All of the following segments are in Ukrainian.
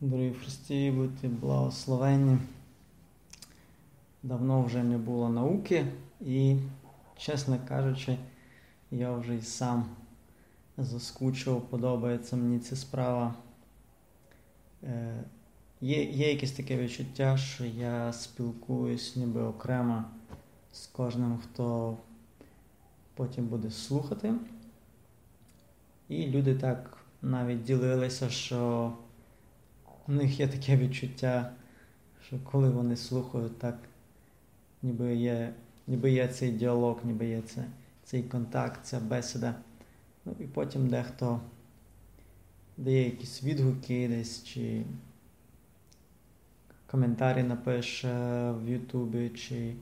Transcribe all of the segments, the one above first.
Дорогі Христі, будьте благословенні. Давно вже не було науки, і, чесно кажучи, я вже й сам заскучив, подобається мені ця справа. Е, Є є якесь таке відчуття, що я спілкуюсь ніби окремо з кожним, хто потім буде слухати. І люди так навіть ділилися, що у них є таке відчуття, що коли вони слухають, так ніби є ніби є цей діалог, ніби є це, цей контакт, ця бесіда. Ну і потім дехто дає якісь відгуки десь чи коментарі напише в Ютубі, чи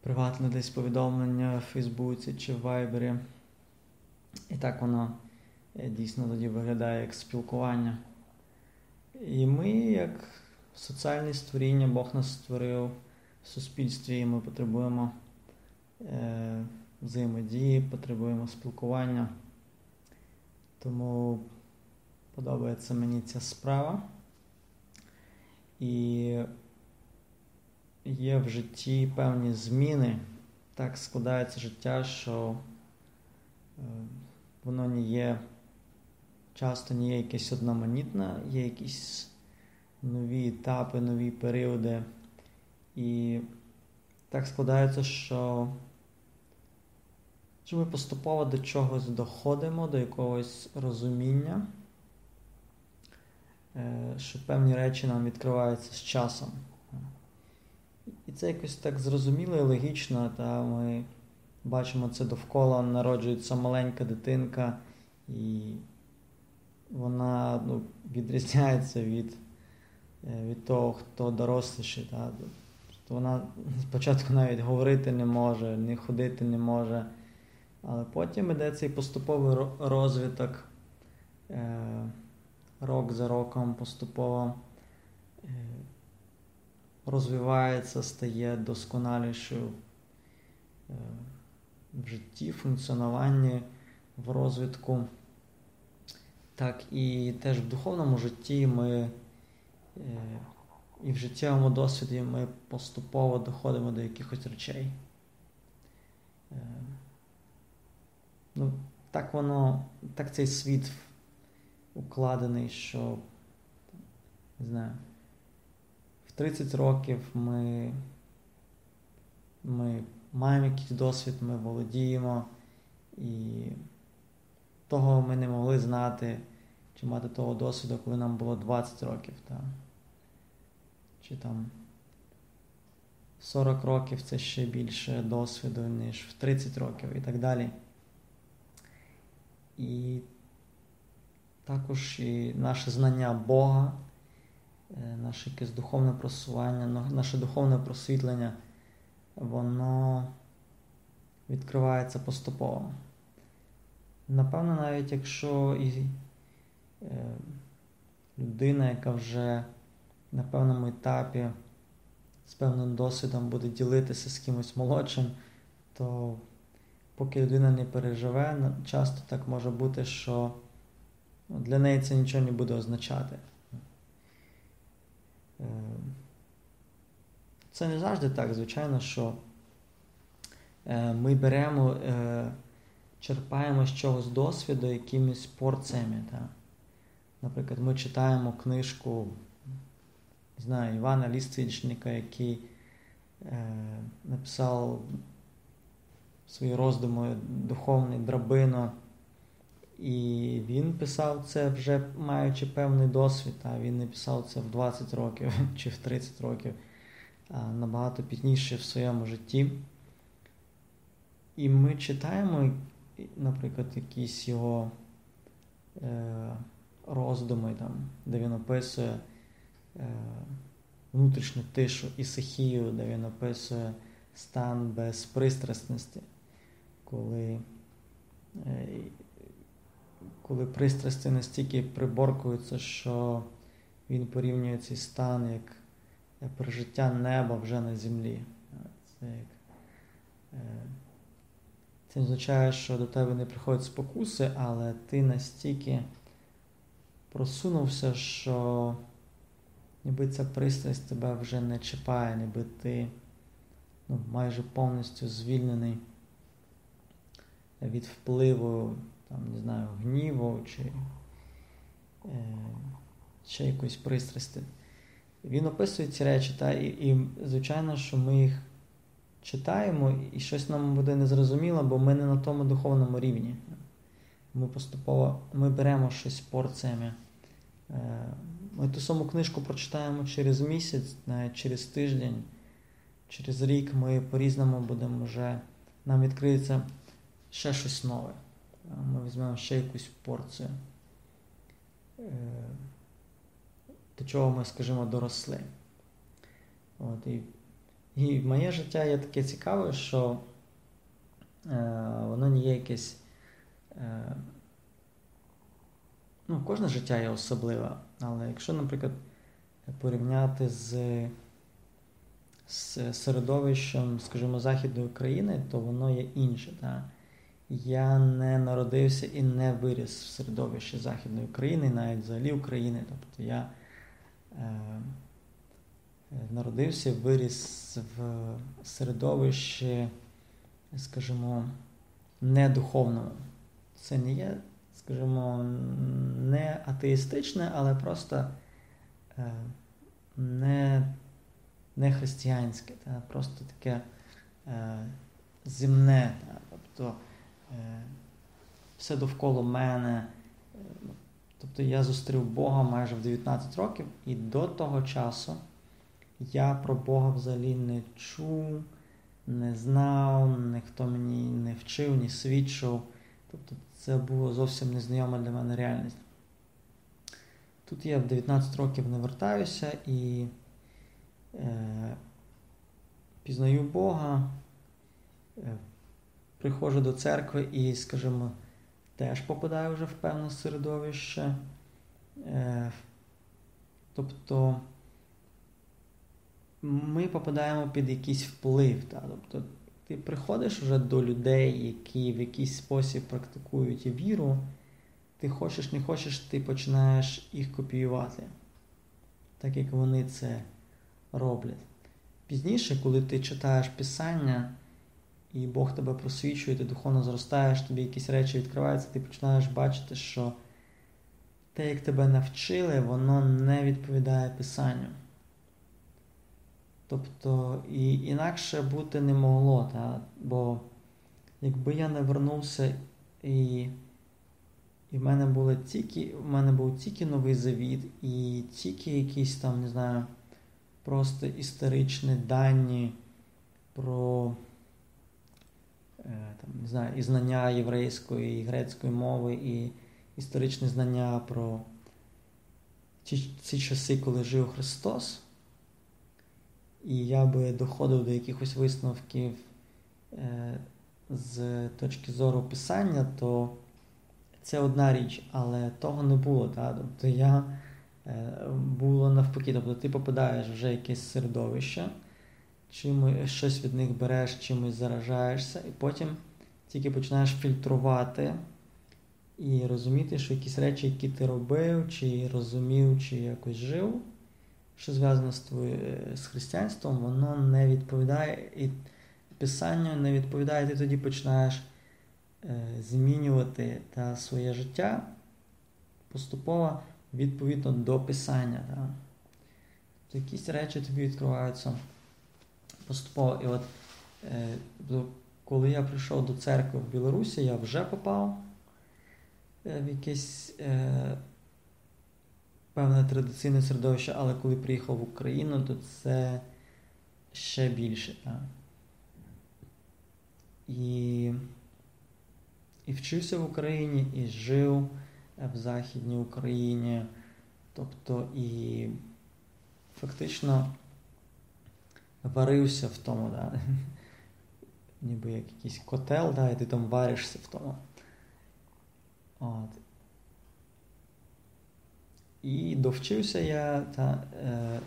приватне десь повідомлення в Фейсбуці чи в Вайбері. І так воно е, дійсно тоді виглядає як спілкування. І ми, як соціальне створіння, Бог нас створив в суспільстві, і ми потребуємо е, взаємодії, потребуємо спілкування. Тому подобається мені ця справа. І є в житті певні зміни. Так складається життя, що е, воно не є часто не є якесь одноманітне, є якісь нові етапи, нові періоди. І так складається, що що ми поступово до чогось доходимо, до якогось розуміння, е, що певні речі нам відкриваються з часом. І це якось так зрозуміло і логічно, та ми бачимо це довкола, народжується маленька дитинка, і вона ну, відрізняється від е, від того, хто доросліший. Та? Тобто вона спочатку навіть говорити не може, не ходити не може. Але потім іде цей поступовий розвиток е, рок за роком поступово е, розвивається, стає досконалішою в житті, функціонуванні, в розвитку. Так і теж в духовному житті ми е, і в життєвому досвіді ми поступово доходимо до якихось речей. Е, ну, Так воно, так цей світ укладений, що не знаю, в 30 років ми, ми маємо якийсь досвід, ми володіємо і того ми не могли знати, чи мати того досвіду, коли нам було 20 років. Та. Чи там 40 років це ще більше досвіду, ніж в 30 років і так далі. І також і наше знання Бога, е, наше якесь духовне просування, наше духовне просвітлення, воно відкривається поступово. Напевно, навіть якщо і е, людина, яка вже на певному етапі з певним досвідом буде ділитися з кимось молодшим, то поки людина не переживе, часто так може бути, що для неї це нічого не буде означати. Е, це не завжди так, звичайно, що е, ми беремо черпаємо з чогось досвіду якимись порціями. Так? Наприклад, ми читаємо книжку знаю, Івана Лістичника, який е, написав свої роздуми духовний драбино. І він писав це вже маючи певний досвід, а він не писав це в 20 років чи в 30 років, а набагато пізніше в своєму житті. І ми читаємо наприклад, якісь його е, роздуми, там, де він описує е, внутрішню тишу і сихію, де він описує стан безпристрасності, коли е, коли пристрасті настільки приборкуються, що він порівнює цей стан як пережиття неба вже на землі. Це як це означає, що до тебе не приходять спокуси, але ти настільки просунувся, що ніби ця пристрасть тебе вже не чіпає, ніби ти ну, майже повністю звільнений від впливу, там, не знаю, гніву чи е, ще якоїсь пристрасті. Він описує ці речі, та, і, і, звичайно, що ми їх читаємо, і щось нам буде незрозуміло, бо ми не на тому духовному рівні. Ми поступово ми беремо щось порціями. Е, ми ту саму книжку прочитаємо через місяць, навіть через тиждень, через рік ми по-різному будемо вже, нам відкриється ще щось нове. Ми візьмемо ще якусь порцію. Е, до чого ми, скажімо, доросли. От, І і моє життя є таке цікаве, що е, воно не є якесь. Е, ну, Кожне життя є особливе, але якщо, наприклад, порівняти з з середовищем, скажімо, Західної України, то воно є інше. Так? Я не народився і не виріс в середовищі Західної України, навіть взагалі України. Тобто я е, народився, виріс в середовищі, скажімо, недуховному. Це не є, скажімо, не атеїстичне, але просто е, не не християнське, та, просто таке е, земне. Тобто е, все довкола мене. Тобто я зустрів Бога майже в 19 років, і до того часу я про Бога взагалі не чув, не знав, ніхто мені не вчив, не свідчив. Тобто це було зовсім незнайома для мене реальність. Тут я в 19 років не вертаюся і е, пізнаю Бога, е, приходжу до церкви і, скажімо, теж попадаю вже в певне середовище. Е, тобто ми попадаємо під якийсь вплив. Та? Тобто ти приходиш вже до людей, які в якийсь спосіб практикують віру, ти хочеш, не хочеш, ти починаєш їх копіювати, так як вони це роблять. Пізніше, коли ти читаєш Писання, і Бог тебе просвічує, ти духовно зростаєш, тобі якісь речі відкриваються, ти починаєш бачити, що те, як тебе навчили, воно не відповідає Писанню. Тобто і інакше бути не могло. Та? Бо якби я не вернувся і і в мене було тільки, в мене був тільки новий завіт, і тільки якісь там, не знаю, просто історичні дані про е, там, не знаю, і знання єврейської і грецької мови, і історичні знання про ці, ці часи, коли жив Христос і я би доходив до якихось висновків е, з точки зору писання, то це одна річ, але того не було. Та? Тобто я е, було навпаки, тобто ти попадаєш вже в якесь середовище, чим щось від них береш, чимось заражаєшся, і потім тільки починаєш фільтрувати. І розуміти, що якісь речі, які ти робив, чи розумів, чи якось жив, що зв'язано з твоє, з християнством, воно не відповідає, і Писанню не відповідає, ти тоді починаєш е, змінювати та, своє життя поступово відповідно до Писання. Та. То якісь речі тобі відкриваються поступово. І от е, коли я прийшов до церкви в Білорусі, я вже попав е, в якесь. Е, певне традиційне середовище, але коли приїхав в Україну, то це ще більше. Так? І і вчився в Україні, і жив в Західній Україні. Тобто і фактично варився в тому, да? ніби як якийсь котел, да, і ти там варишся в тому. От. І довчився я, та, е,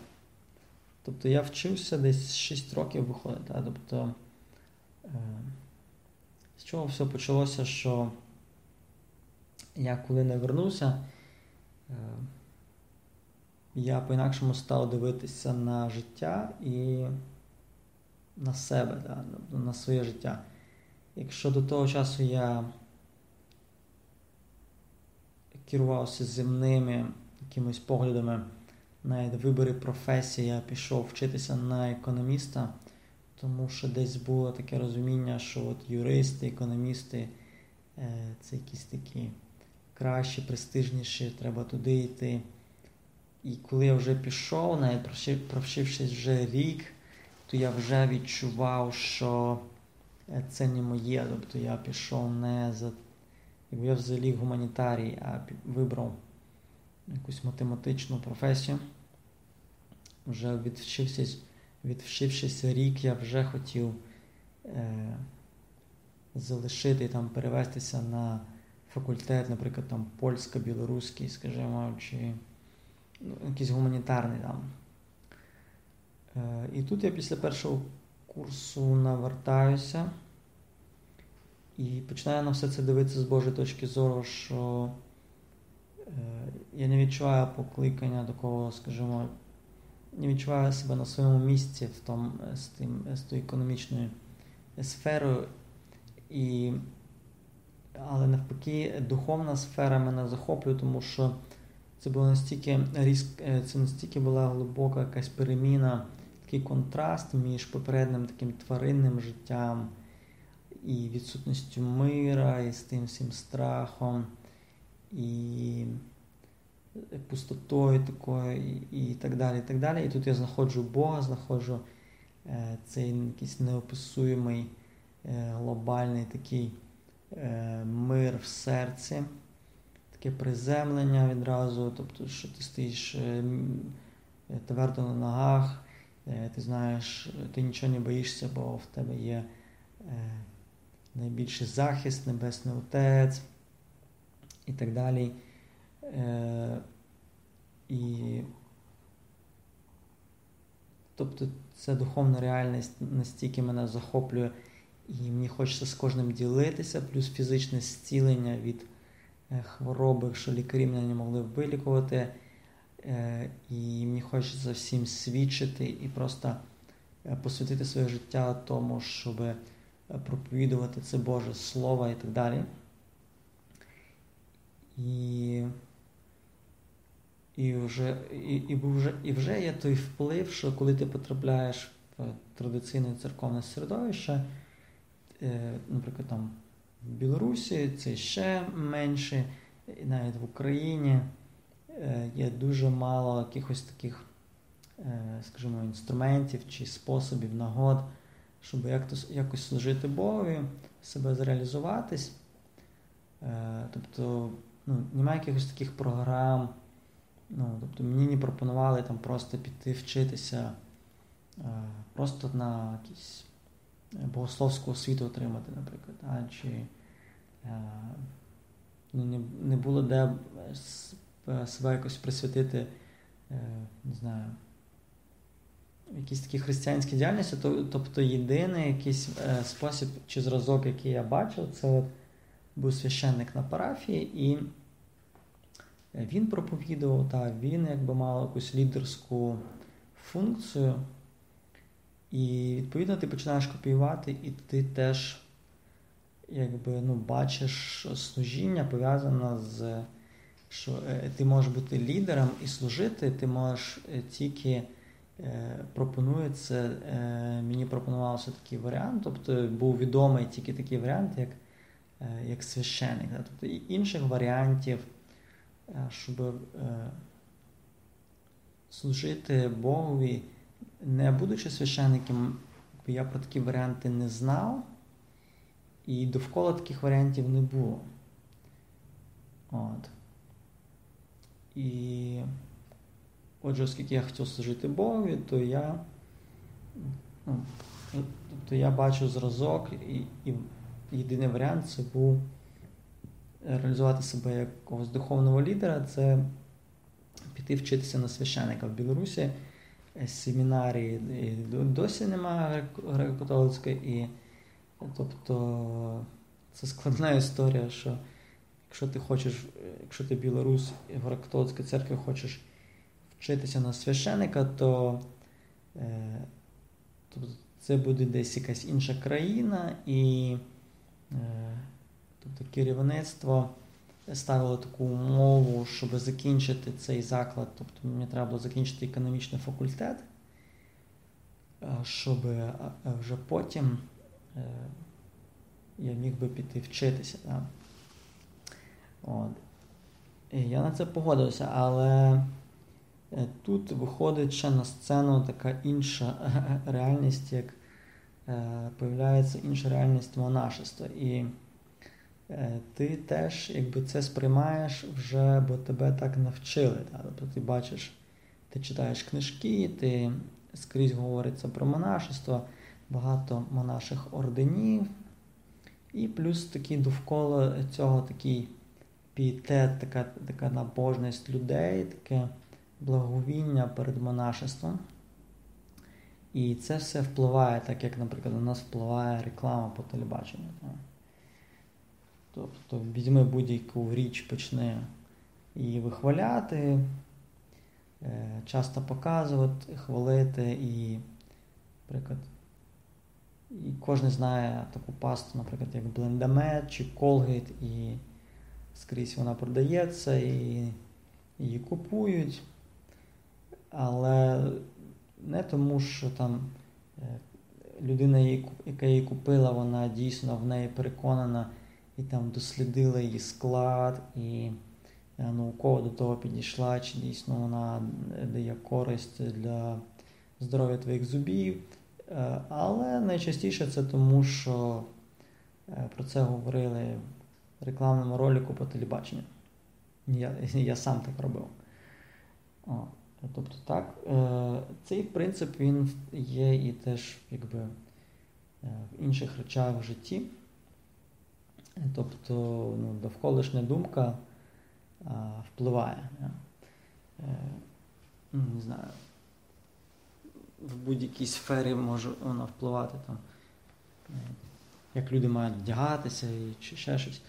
тобто я вчився десь 6 років виходить. Та, тобто, е, з чого все почалося, що я коли не вернувся, я по-інакшому став дивитися на життя і на себе, да, на своє життя. Якщо до того часу я керувався земними якимись поглядами на вибори професії, я пішов вчитися на економіста, тому що десь було таке розуміння, що от юристи, економісти е, це якісь такі кращі, престижніші, треба туди йти. І коли я вже пішов, навіть провчившись вже рік, то я вже відчував, що е, це не моє. Тобто я пішов не за. Я взагалі гуманітарій, а вибрав якусь математичну професію. Вже відвчившись, відвчившись рік, я вже хотів е, залишити там, перевестися на факультет, наприклад, там польсько-білоруський, скажімо, чи ну, якийсь гуманітарний там. Е, і тут я після першого курсу навертаюся і починаю на все це дивитися з Божої точки зору, що я не відчуваю покликання такого, скажімо, не відчуваю себе на своєму місці в том, з тим, з тою економічною сферою. І, Але навпаки, духовна сфера мене захоплює, тому що це було настільки різк, е, це настільки була глибока якась переміна такий контраст між попереднім таким тваринним життям і відсутністю мира, і з тим всім страхом, і пустотою такою, і, так далі. І так далі. І тут я знаходжу Бога, знаходжу е, цей якийсь неописуємий е, глобальний такий е, мир в серці. Таке приземлення відразу, тобто, що ти стоїш е, твердо на ногах, Е, ти знаєш, ти нічого не боїшся, бо в тебе є е, найбільший захист, Небесний Отець і так далі. Е, і Тобто ця духовна реальність настільки мене захоплює, і мені хочеться з кожним ділитися, плюс фізичне зцілення від хвороби, що лікарі мене не могли вилікувати. Е, і мені хочеться всім свідчити і просто е, посвятити своє життя тому, щоб е, проповідувати це Боже Слово і так далі. І і, вже і, і, вже, і вже є той вплив, що коли ти потрапляєш в традиційне церковне середовище, наприклад, там в Білорусі це ще менше, і навіть в Україні. Е, є дуже мало якихось таких, е, скажімо, інструментів чи способів, нагод, щоб якось служити Богові, себе зреалізуватись. Е, тобто ну, немає якихось таких програм. Ну, тобто Мені не пропонували там просто піти вчитися, просто на якісь богословську освіту отримати, наприклад. А, чи ну, не, було де Е, себе якось присвятити, е, не знаю, якісь такі християнські діяльності, тобто єдиний якийсь е, спосіб чи зразок, який я бачив, це от був священник на парафії, і він проповідував, та він якби мав якусь лідерську функцію. І відповідно ти починаєш копіювати, і ти теж якби, ну, бачиш служіння пов'язане з що е, ти можеш бути лідером і служити, ти можеш е, тільки е, пропонується, мені пропонувався такий варіант, тобто був відомий тільки такий варіант, як як священник. Тобто інших варіантів, щоб служити Богові, не будучи священником, я про такі варіанти не знав, і довкола таких варіантів не було. От. І отже, оскільки я хотів служити Богові, то я ну, тобто я бачу зразок, і і єдиний варіант це був реалізувати себе як якогось духовного лідера, це піти вчитися на священника в Білорусі. Семінарії досі немає греко-католицької, і тобто це складна історія, що якщо ти хочеш, якщо ти білорус католицькій церкві хочеш вчитися на священика, то е, тобто це буде десь якась інша країна, і е, тобто керівництво ставило таку умову, щоб закінчити цей заклад. Тобто мені треба було закінчити економічний факультет, щоб вже потім е, я міг би піти вчитися. Так? От. І я на це погодився, але е, тут виходить ще на сцену така інша реальність, як е, появляється інша реальність монашества. І е, ти теж якби це сприймаєш вже, бо тебе так навчили. Тобто ти бачиш, ти читаєш книжки, ти скрізь говориться про монашество, багато монаших орденів. І плюс такий довкола цього такий пієтет, така така набожність людей, таке благовіння перед монашеством. І це все впливає, так як, наприклад, у нас впливає реклама по телебаченню. Тобто візьми будь-яку річ, почни її вихваляти, е, часто показувати, хвалити і, наприклад, і кожен знає таку пасту, наприклад, як Blendamет чи Colgate, і скрізь вона продається, і її купують. Але не тому, що там е, людина, яка її купила, вона дійсно в неї переконана і там дослідила її склад, і е, науково до того підійшла, чи дійсно вона дає користь для здоров'я твоїх зубів. Е, але найчастіше це тому, що про це говорили в рекламному ролику по телебаченню. Я я сам так робив. О, Тобто так, е, цей принцип він є і теж якби е, в інших речах в житті. Тобто ну, довколишня думка впливає. Не? Ну, знаю, в будь-якій сфері може вона впливати, там, як люди мають вдягатися і чи ще щось.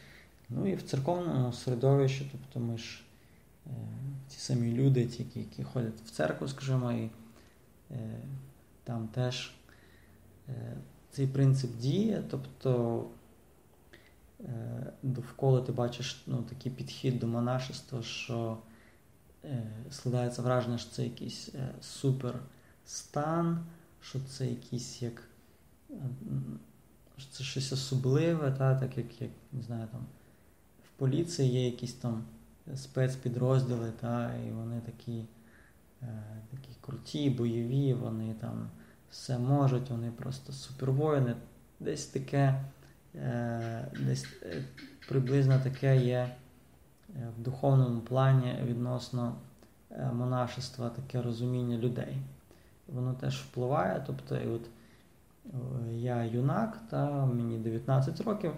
Ну і в церковному середовищі, тобто ми ж е, ті самі люди, ті, які ходять в церкву, скажімо, і е, там теж е, цей принцип діє, тобто е, довкола ти бачиш ну, такий підхід до монашества, що е, складається враження, що це якийсь е, супер стан, що це якийсь як. Що це щось особливе, та, так як, як не знаю, там в поліції є якісь там спецпідрозділи, та, і вони такі е, такі круті, бойові, вони там все можуть, вони просто супервоїни. Десь таке, е, десь е, приблизно таке є в духовному плані відносно монашества, таке розуміння людей. Воно теж впливає. Тобто, і от я юнак, та мені 19 років.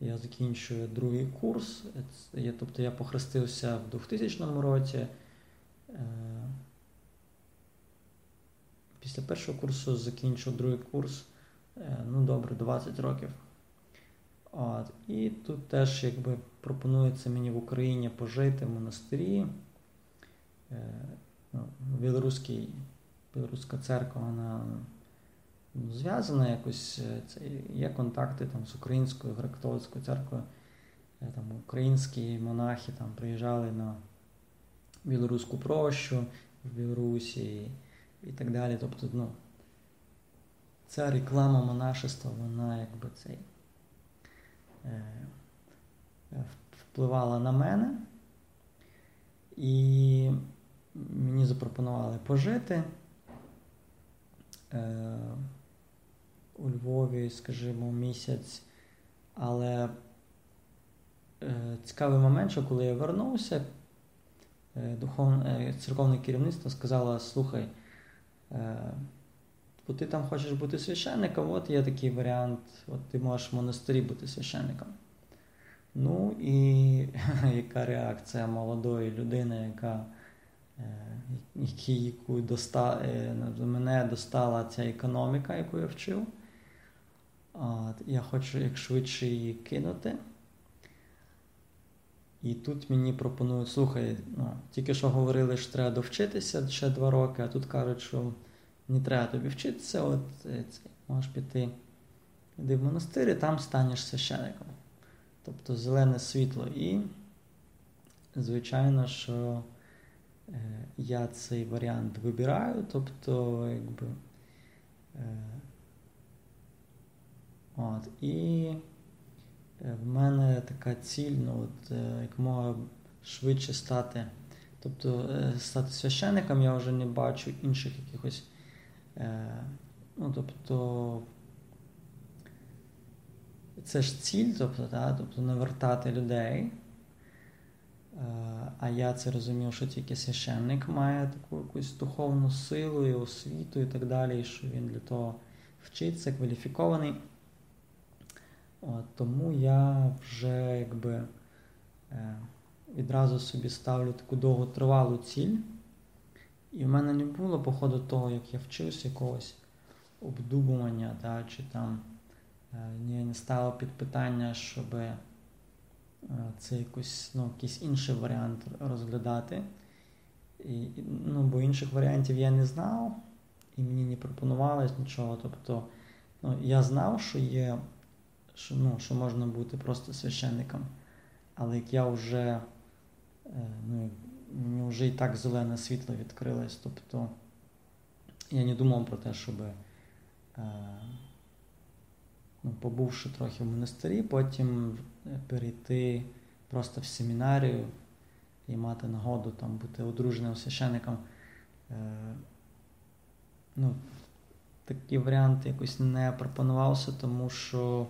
Я закінчую другий курс. Я, Тобто я похрестився в 2000 році. Е, після першого курсу закінчив другий курс. Е, ну, добре, 20 років. От. І тут теж якби пропонується мені в Україні пожити в монастирі. Е, ну, Білоруський, Білоруська церква, вона зв'язана якось. Е, це Є контакти там з Українською греко-католицькою церквою. Е, там Українські монахи там приїжджали на білоруську прощу в Білорусі і, так далі. Тобто, ну, ця реклама монашества, вона якби цей е, впливала на мене. І мені запропонували пожити. Е, у Львові, скажімо, місяць. Але е, цікавий момент, що коли я вернувся, е, духовне, церковне керівництво сказало, слухай, е, бо ти там хочеш бути священником, от є такий варіант, от ти можеш в монастирі бути священником. Ну і яка реакція молодої людини, яка яку доста, мене достала ця економіка, яку я вчив. Я хочу як швидше її кинути. І тут мені пропонують, слухай, ну, тільки що говорили, що треба довчитися ще два роки, а тут кажуть, що не треба тобі вчитися, от е, можеш піти йди в монастир і там станеш священником. Тобто зелене світло. І, звичайно, що е, я цей варіант вибираю, тобто, якби. Е, от, І в мене така ціль, ну, от, як мога швидше стати. Тобто стати священником я вже не бачу інших якихось. Ну, тобто це ж ціль, тобто, та, тобто навертати людей. А я це розумів, що тільки священник має таку якусь духовну силу і освіту і так далі, і що він для того вчиться, кваліфікований. Тому я вже якби е, відразу собі ставлю таку довготривалу ціль. І в мене не було, по ходу того, як я вчився якогось обдумування, та, чи там не, не ставив під питання, щоб е, це якось, ну, якийсь інший варіант розглядати. І, ну, Бо інших варіантів я не знав, і мені не пропонувалось нічого. Тобто ну, я знав, що є, що, ну, що можна бути просто священником. Але як я вже е, ну, мені вже і так зелене світло відкрилось, тобто я не думав про те, щоб е, ну, побувши трохи в монастирі, потім перейти просто в семінарію і мати нагоду там бути одруженим священником. Е, ну, Такий варіант якось не пропонувався, тому що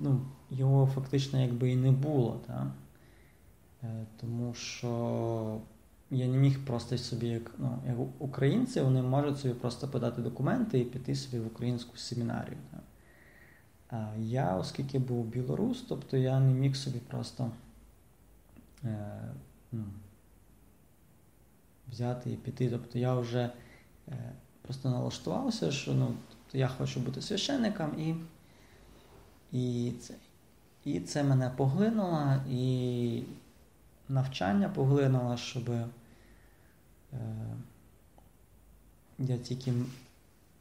ну, його фактично якби і не було. Так? Е, тому що я не міг просто собі, як ну, як українці, вони можуть собі просто подати документи і піти собі в українську семінарію. Так? А я, оскільки був білорус, тобто я не міг собі просто е, ну, взяти і піти. Тобто я вже е, просто налаштувався, що ну, я хочу бути священником, і і, це, і це мене поглинуло, і навчання поглинуло, щоб. Е, я тільки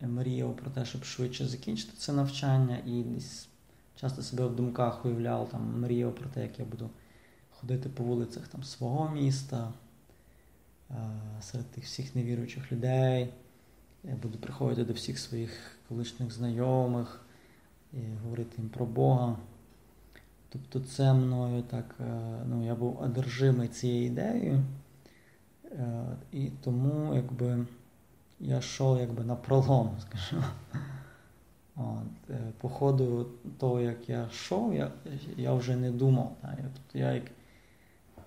мріяв про те, щоб швидше закінчити це навчання, і десь часто себе в думках уявляв, там, мріяв про те, як я буду ходити по вулицях там, свого міста, е, серед тих всіх невіруючих людей. Я буду приходити до всіх своїх колишніх знайомих і говорити їм про Бога. Тобто це мною так, е, ну, я був одержимий цією ідеєю. Е, і тому якби я йшов якби на пролом, скажімо. От, е, По ходу того, як я йшов, я я вже не думав. Так? Я, тобто я як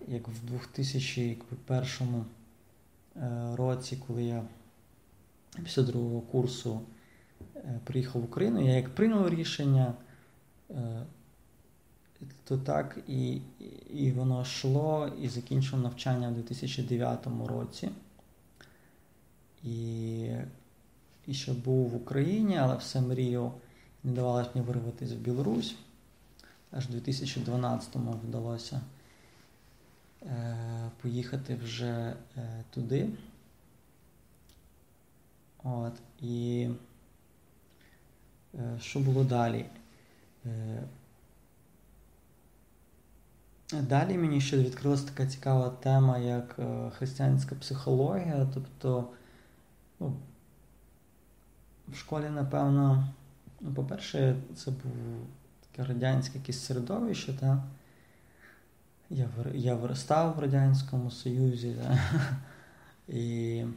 як в 2001 е, році, коли я після другого курсу приїхав в Україну, я як прийняв рішення то так і і воно йшло і закінчило навчання в 2009 році. І і ще був в Україні, але все мріяв, не давалось мені вирватися в Білорусь. Аж в 2012-му вдалося е, поїхати вже е, туди. От, І е, що було далі? Е, Далі мені ще відкрилася така цікава тема, як е, християнська психологія. Тобто, ну, в школі, напевно, ну, по-перше, це був таке радянське якесь середовище. Та? Я я виростав в Радянському Союзі. Та? І е,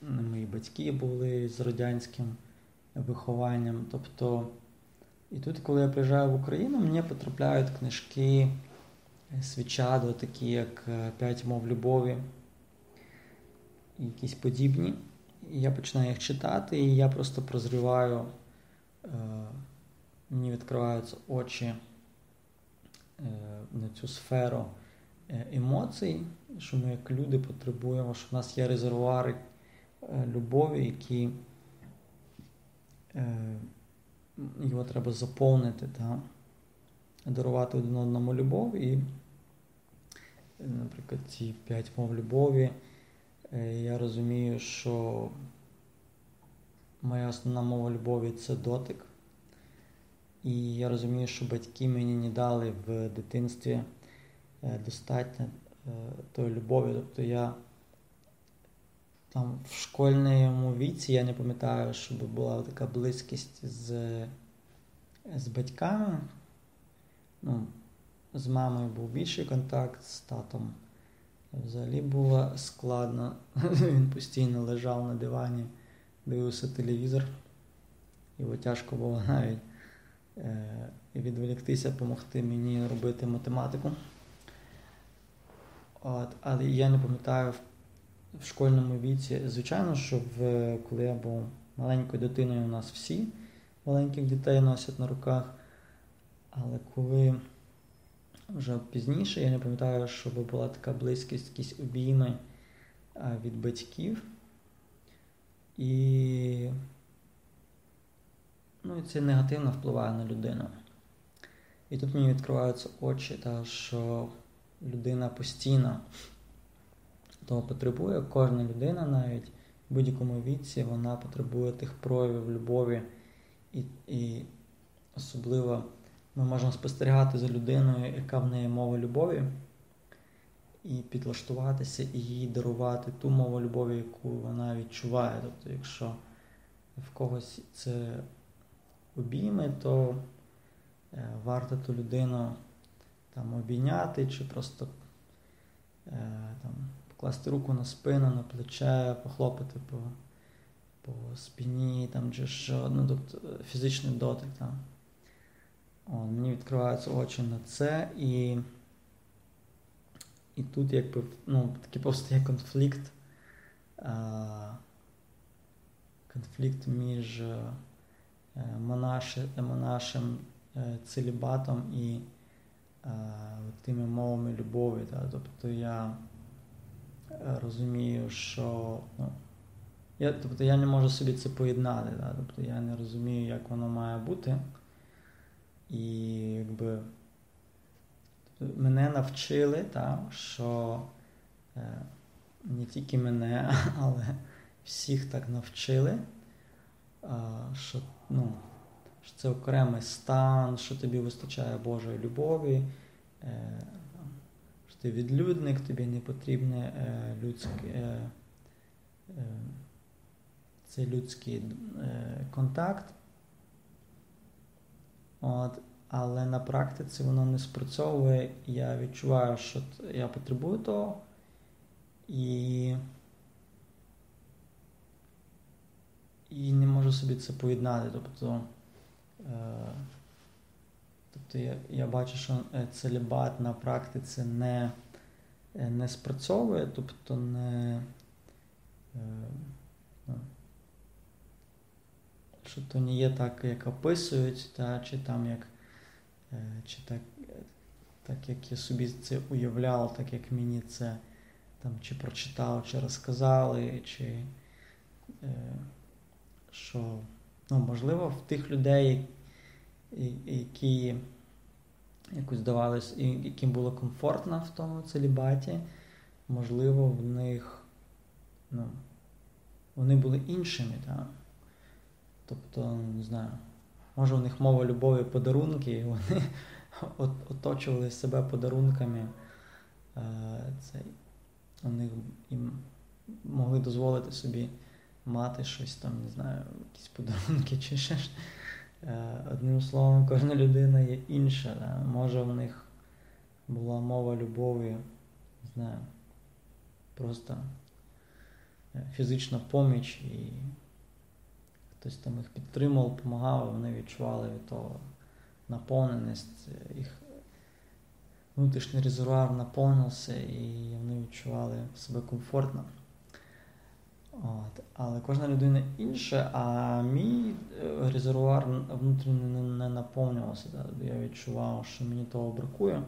мої батьки були з радянським вихованням. Тобто і тут, коли я приїжджаю в Україну, мені потрапляють книжки е, свічадо, такі як е, П'ять мов любові, якісь подібні. І я починаю їх читати, і я просто прозріваю, е, мені відкриваються очі на цю сферу емоцій, що ми як люди потребуємо, що в нас є резервуари любові, які е, його треба заповнити та дарувати один одному любов. І, наприклад, ці п'ять мов любові, е, я розумію, що моя основна мова любові це дотик. І я розумію, що батьки мені не дали в дитинстві е, достатньо е, тої любові. Тобто я там в школьному віці я не пам'ятаю, щоб була така близькість з з батьками. Ну, З мамою був більший контакт, з татом взагалі було складно. Він постійно лежав на дивані, дивився телевізор. Його тяжко було навіть е, відволіктися, допомогти мені робити математику. От, Але я не пам'ятаю в школьному віці. Звичайно, що в, коли я був маленькою дитиною, у нас всі маленьких дітей носять на руках. Але коли вже пізніше, я не пам'ятаю, щоб була така близькість, якісь обійми від батьків. І ну, це негативно впливає на людину. І тут мені відкриваються очі, та, що людина постійно того потребує, кожна людина навіть в будь-якому віці вона потребує тих проявів любові, і, і особливо ми можемо спостерігати за людиною, яка в неї мова любові, і підлаштуватися і їй дарувати ту мову любові, яку вона відчуває. Тобто, якщо в когось це обійми, то е, варто ту людину там обійняти чи просто е, там, покласти руку на спину, на плече, похлопати по по спині, там, чи що, ну, тобто фізичний дотик. Там. О, мені відкриваються очі на це, і і тут якби ну, такий просто є конфлікт. А, конфлікт між е, монашим е, целібатом і а, тими мовами любові. Та? Тобто я е, розумію, що ну, я тобто я не можу собі це поєднати. Та? Тобто я не розумію, як воно має бути. І якби мене навчили, так, що е, не тільки мене, але всіх так навчили, що ну, що це окремий стан, що тобі вистачає Божої любові, е, що ти відлюдник, тобі не потрібне е, людське, цей людський контакт. От, Але на практиці воно не спрацьовує. Я відчуваю, що я потребую того. І і не можу собі це поєднати. Тобто е, тобто я я бачу, що е, целібат на практиці не е, не спрацьовує, тобто не е, ну, що то не є так, як описують, та, чи там як е, чи так, так як я собі це уявляв, так як мені це там чи прочитав, чи розказали, чи е, що ну, можливо в тих людей, які якось здавалось, яким було комфортно в тому целібаті, можливо, в них ну, вони були іншими. Так? Тобто, не знаю, може у них мова любові подарунки, і вони оточували себе подарунками. Е, це, у них їм могли дозволити собі мати щось там, не знаю, якісь подарунки чи ще. ж. Е, одним словом, кожна людина є інша. Да? Може в них була мова любові, не знаю, просто е, фізична поміч і хтось там їх підтримував, допомагав, вони відчували від того наповненість, їх внутрішній резервуар наповнився і вони відчували себе комфортно. От. Але кожна людина інша, а мій е, резервуар внутрішній не наповнювався. Да? Я відчував, що мені того бракує.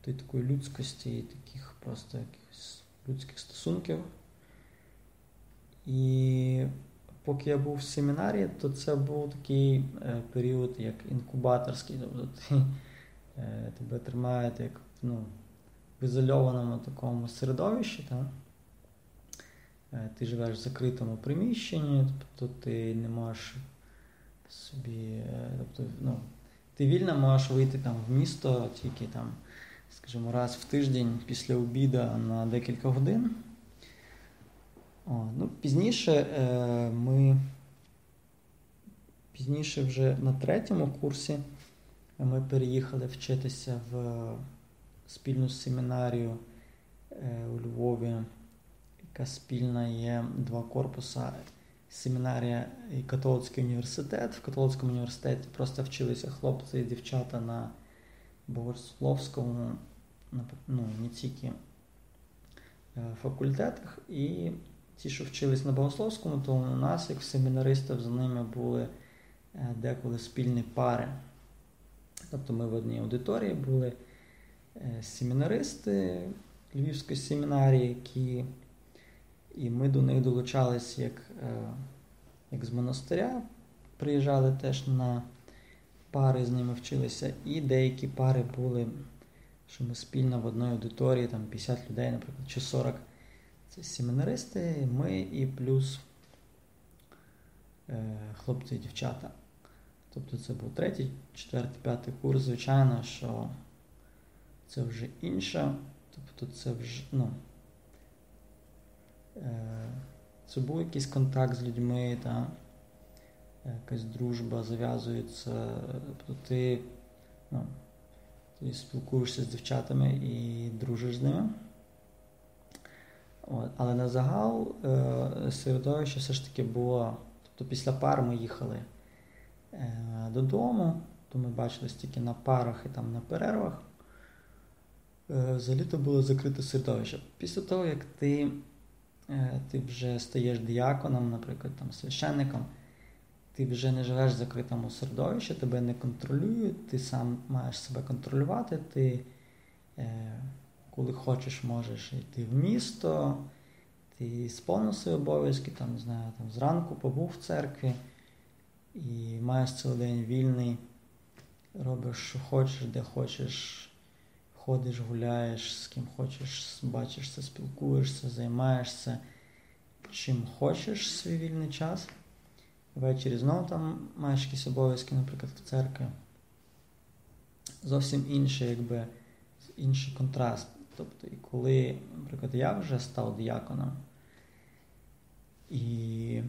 Тої такої людськості, таких просто якихось людських стосунків. І поки я був в семінарі, то це був такий е, період, як інкубаторський. Тобто ти, е, тебе тримають як ну, в ізольованому такому середовищі. Так? Е, ти живеш в закритому приміщенні, тобто ти не можеш собі. Е, тобто, ну, ти вільно можеш вийти там в місто тільки там, скажімо, раз в тиждень після обіду на декілька годин. О, ну, Пізніше е, ми пізніше вже на третьому курсі ми переїхали вчитися в спільну семінарію е, у Львові, яка спільна є два корпуса. Семінарія і католицький університет. В католицькому університеті просто вчилися хлопці і дівчата на богословському, ну, не тільки е, факультетах. І ті, що вчились на богословському, то у нас, як семінаристів, за ними були е, деколи спільні пари. Тобто ми в одній аудиторії були е, семінаристи Львівської семінарії, які і ми до них долучались як е, як з монастиря, приїжджали теж на пари, з ними вчилися, і деякі пари були, що ми спільно в одній аудиторії, там 50 людей, наприклад, чи 40. Це семінаристи, ми і плюс е, хлопці і дівчата. Тобто це був третій, четвертий, п'ятий курс, звичайно, що це вже інше. Тобто це вже, ну, це був якийсь контакт з людьми, та, якась дружба зав'язується. Тобто ти, ну, ти спілкуєшся з дівчатами і дружиш з ними. От. Але на загал е, середовище все ж таки було. Тобто після пар ми їхали е, додому, то ми бачились тільки на парах і там на перервах. Е, взагалі то було закрите середовище. Після того, як ти е, ти вже стаєш діяконом, наприклад, там, священником, ти вже не живеш в закритому середовищі, тебе не контролюють, ти сам маєш себе контролювати. ти е, коли хочеш, можеш йти в місто, ти сповнив свої обов'язки, там, не знаю, там зранку побув в церкві і маєш цілий день вільний, робиш, що хочеш, де хочеш, ходиш, гуляєш, з ким хочеш, бачишся, спілкуєшся, займаєшся чим хочеш свій вільний час. Ввечері знову там маєш якісь обов'язки, наприклад, в церкві. Зовсім інший, якби, інший контраст. Тобто, і коли, наприклад, я вже став діяконом, і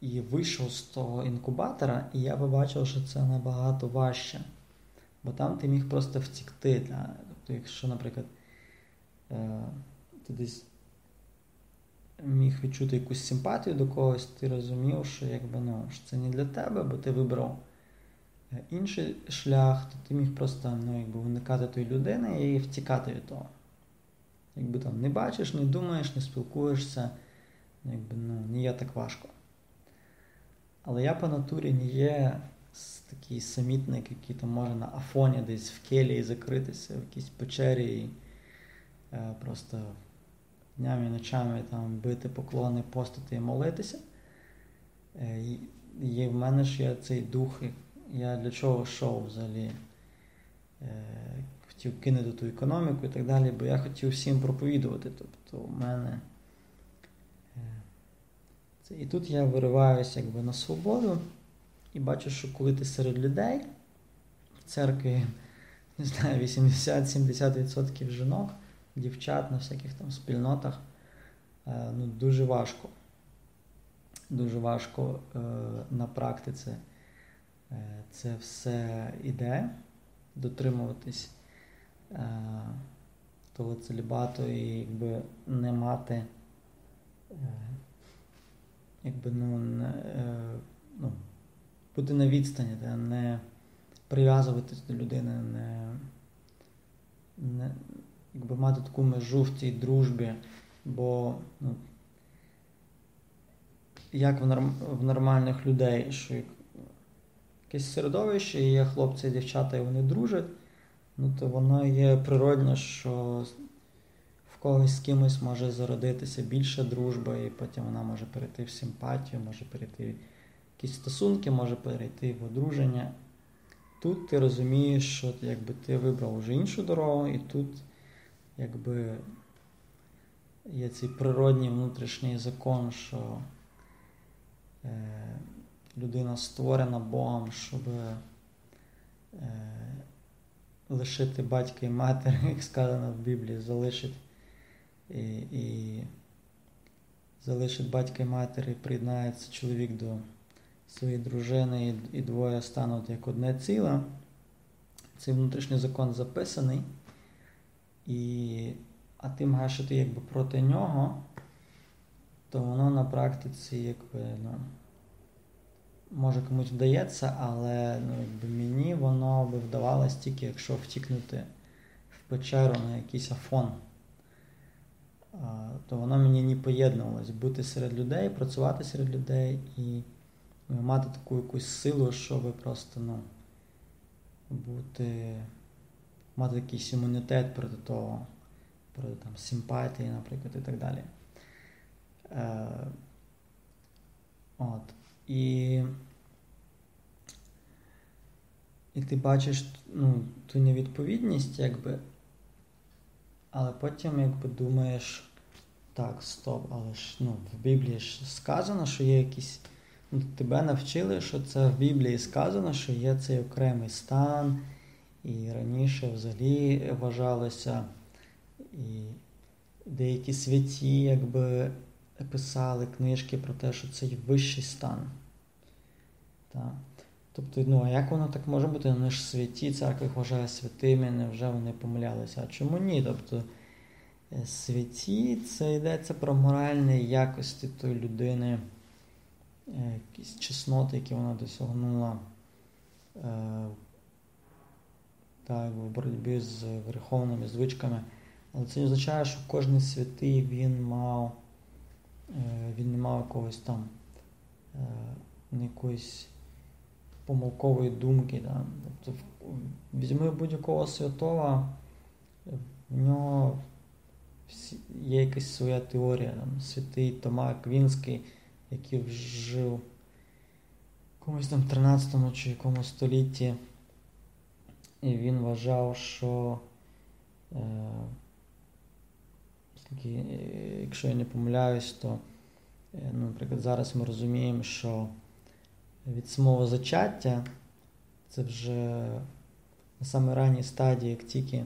і вийшов з того інкубатора, і я побачив, що це набагато важче. Бо там ти міг просто втікти. Да? Тобто, якщо, наприклад, е, ти десь міг відчути якусь симпатію до когось, ти розумів, що якби, ну, що це не для тебе, бо ти вибрав інший шлях, то ти міг просто ну, якби, уникати тої людини і втікати від того. Якби там не бачиш, не думаєш, не спілкуєшся, якби, ну, не є так важко. Але я по натурі не є такий самітник, який там може на афоні десь в келії закритися, в якійсь печері і е, просто днями і ночами там бити поклони, постати і молитися. Е, і, в мене ж є цей дух, я для чого йшов взагалі. Е, хотів кинути ту економіку і так далі, бо я хотів всім проповідувати. Тобто в мене. Е, це, І тут я вириваюся якби на свободу і бачу, що коли ти серед людей в церкві, не знаю, 80-70% жінок, дівчат на всяких там спільнотах, е, ну, дуже важко. Дуже важко на практиці. Е, це все іде, дотримуватись е, того целібату і якби не мати, е, якби ну, ну, бути на відстані, не прив'язуватись до людини, не, не якби мати таку межу в цій дружбі, бо ну, як в, норм, в нормальних людей, що якесь середовище, і є хлопці і дівчата, і вони дружать, ну то воно є природне, що в когось з кимось може зародитися більша дружба, і потім вона може перейти в симпатію, може перейти якісь стосунки, може перейти в одруження. Тут ти розумієш, що якби ти вибрав вже іншу дорогу, і тут якби є цей природній внутрішній закон, що е, людина створена Богом, щоб е, лишити батька і матері, як сказано в Біблії, залишить і, і залишить батька і матері, приєднається чоловік до своєї дружини, і, двоє стануть як одне ціле. Цей внутрішній закон записаний, і, а ти маєш іти якби проти нього, то воно на практиці якби, ну, може комусь вдається, але ну, якби мені воно би вдавалось тільки, якщо втікнути в печеру на якийсь афон. То воно мені не поєднувалось бути серед людей, працювати серед людей і мати таку якусь силу, щоб просто ну, бути, мати якийсь імунітет проти того, проти там, симпатії, наприклад, і так далі. Е, От. І і ти бачиш ну, ту невідповідність, якби, але потім якби думаєш, так, стоп, але ж ну, в Біблії ж сказано, що є якісь. Тебе навчили, що це в Біблії сказано, що є цей окремий стан, і раніше взагалі вважалося, і деякі святі якби писали книжки про те, що це вищий стан. Так. Тобто, ну, а як воно так може бути? Вони ж святі, церква вважає святими, невже вони помилялися? А чому ні? Тобто е, святі це йдеться про моральні якості тої людини, якісь чесноти, які вона досягнула е, так, в боротьбі з греховними звичками. Але це не означає, що кожен святий він мав, він не мав якогось там якоїсь помилкової думки. Да? Тобто, візьми будь-якого святого, в нього є якась своя теорія. Там, Святий Тома Аквінський, який жив в якомусь там 13 чи якомусь столітті, і він вважав, що е, якщо я не помиляюсь, то, е, ну, наприклад, зараз ми розуміємо, що від самого зачаття, це вже на саме ранній стадії, як тільки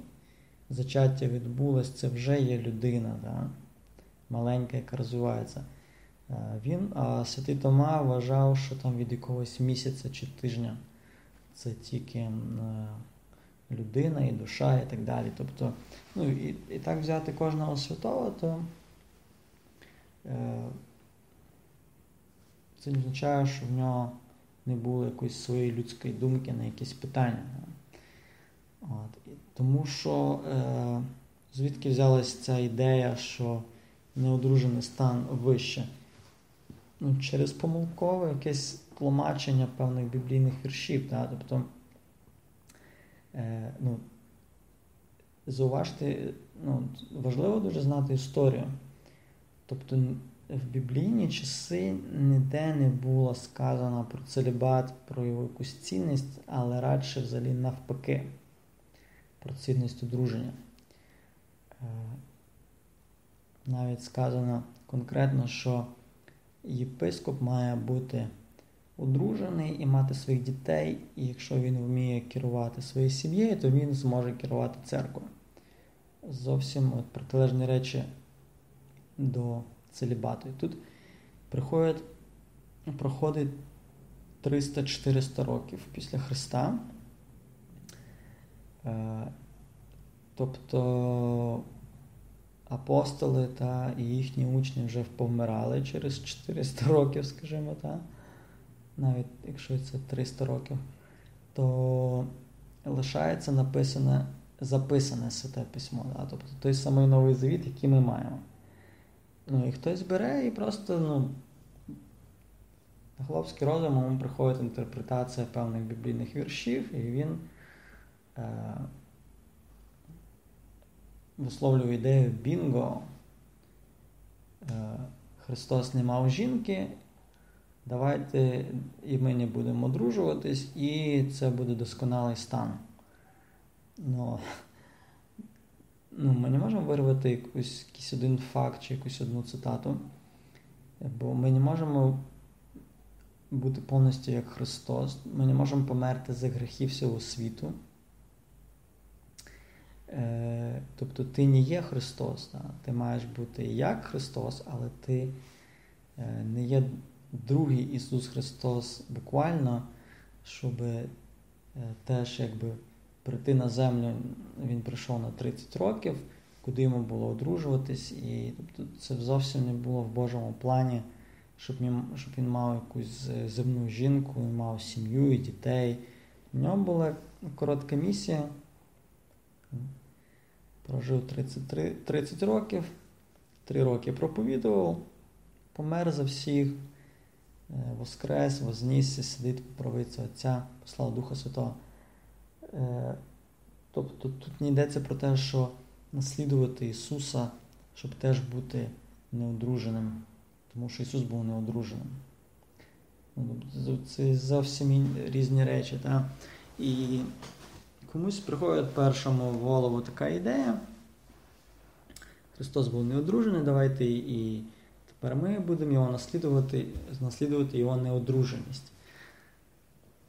зачаття відбулось, це вже є людина, да? маленька, яка розвивається. Він, а Святий Тома вважав, що там від якогось місяця чи тижня це тільки людина і душа, і так далі. Тобто, ну і і так взяти кожного святого, то е, це не означає, що в нього не було якоїсь своєї людської думки на якісь питання. От. Тому що е, звідки взялася ця ідея, що неодружений стан вище? Ну, Через помилкове якесь тлумачення певних біблійних віршів. Да? Тобто, е, ну, зауважте, ну, важливо дуже знати історію. Тобто в біблійні часи ніде не було сказано про целібат, про його якусь цінність, але радше взагалі навпаки, про цінність одруження. Е, навіть сказано конкретно, що єпископ має бути одружений і мати своїх дітей, і якщо він вміє керувати своєю сім'єю, то він зможе керувати церквою. Зовсім от протилежні речі до целібату. І тут приходять, проходить 300-400 років після Христа. Е, тобто апостоли та їхні учні вже повмирали через 400 років, скажімо так, навіть якщо це 300 років, то лишається написане, записане святе письмо. Да? Тобто той самий новий завіт, який ми маємо. Ну і хтось бере і просто, ну, на хлопський розум йому приходить інтерпретація певних біблійних віршів, і він е, висловлюю ідею Бінго. Е, Христос не мав жінки. Давайте і ми не будемо одружуватись, і це буде досконалий стан. Ну, ну, Ми не можемо вирвати якусь, якийсь один факт чи якусь одну цитату, бо ми не можемо бути повністю як Христос. Ми не можемо померти за грехи всього світу. Е, тобто ти не є Христос, ти маєш бути як Христос, але ти е, не є другий Ісус Христос буквально, щоб е, теж якби прийти на землю, Він прийшов на 30 років, куди йому було одружуватись, і тобто, це зовсім не було в Божому плані, щоб він, щоб він мав якусь земну жінку, мав сім'ю і дітей. У нього була коротка місія. Прожив 33, 30 років, 3 роки проповідував, помер за всіх, е, воскрес, вознісся, сидить по правиці Отця, послав Духа Святого. Е, тобто тут не йдеться про те, що наслідувати Ісуса, щоб теж бути неодруженим, тому що Ісус був неодруженим. Ну, це зовсім різні речі. Так? І комусь приходить першому в голову така ідея. Христос був неодружений, давайте і тепер ми будемо його наслідувати, наслідувати його неодруженість.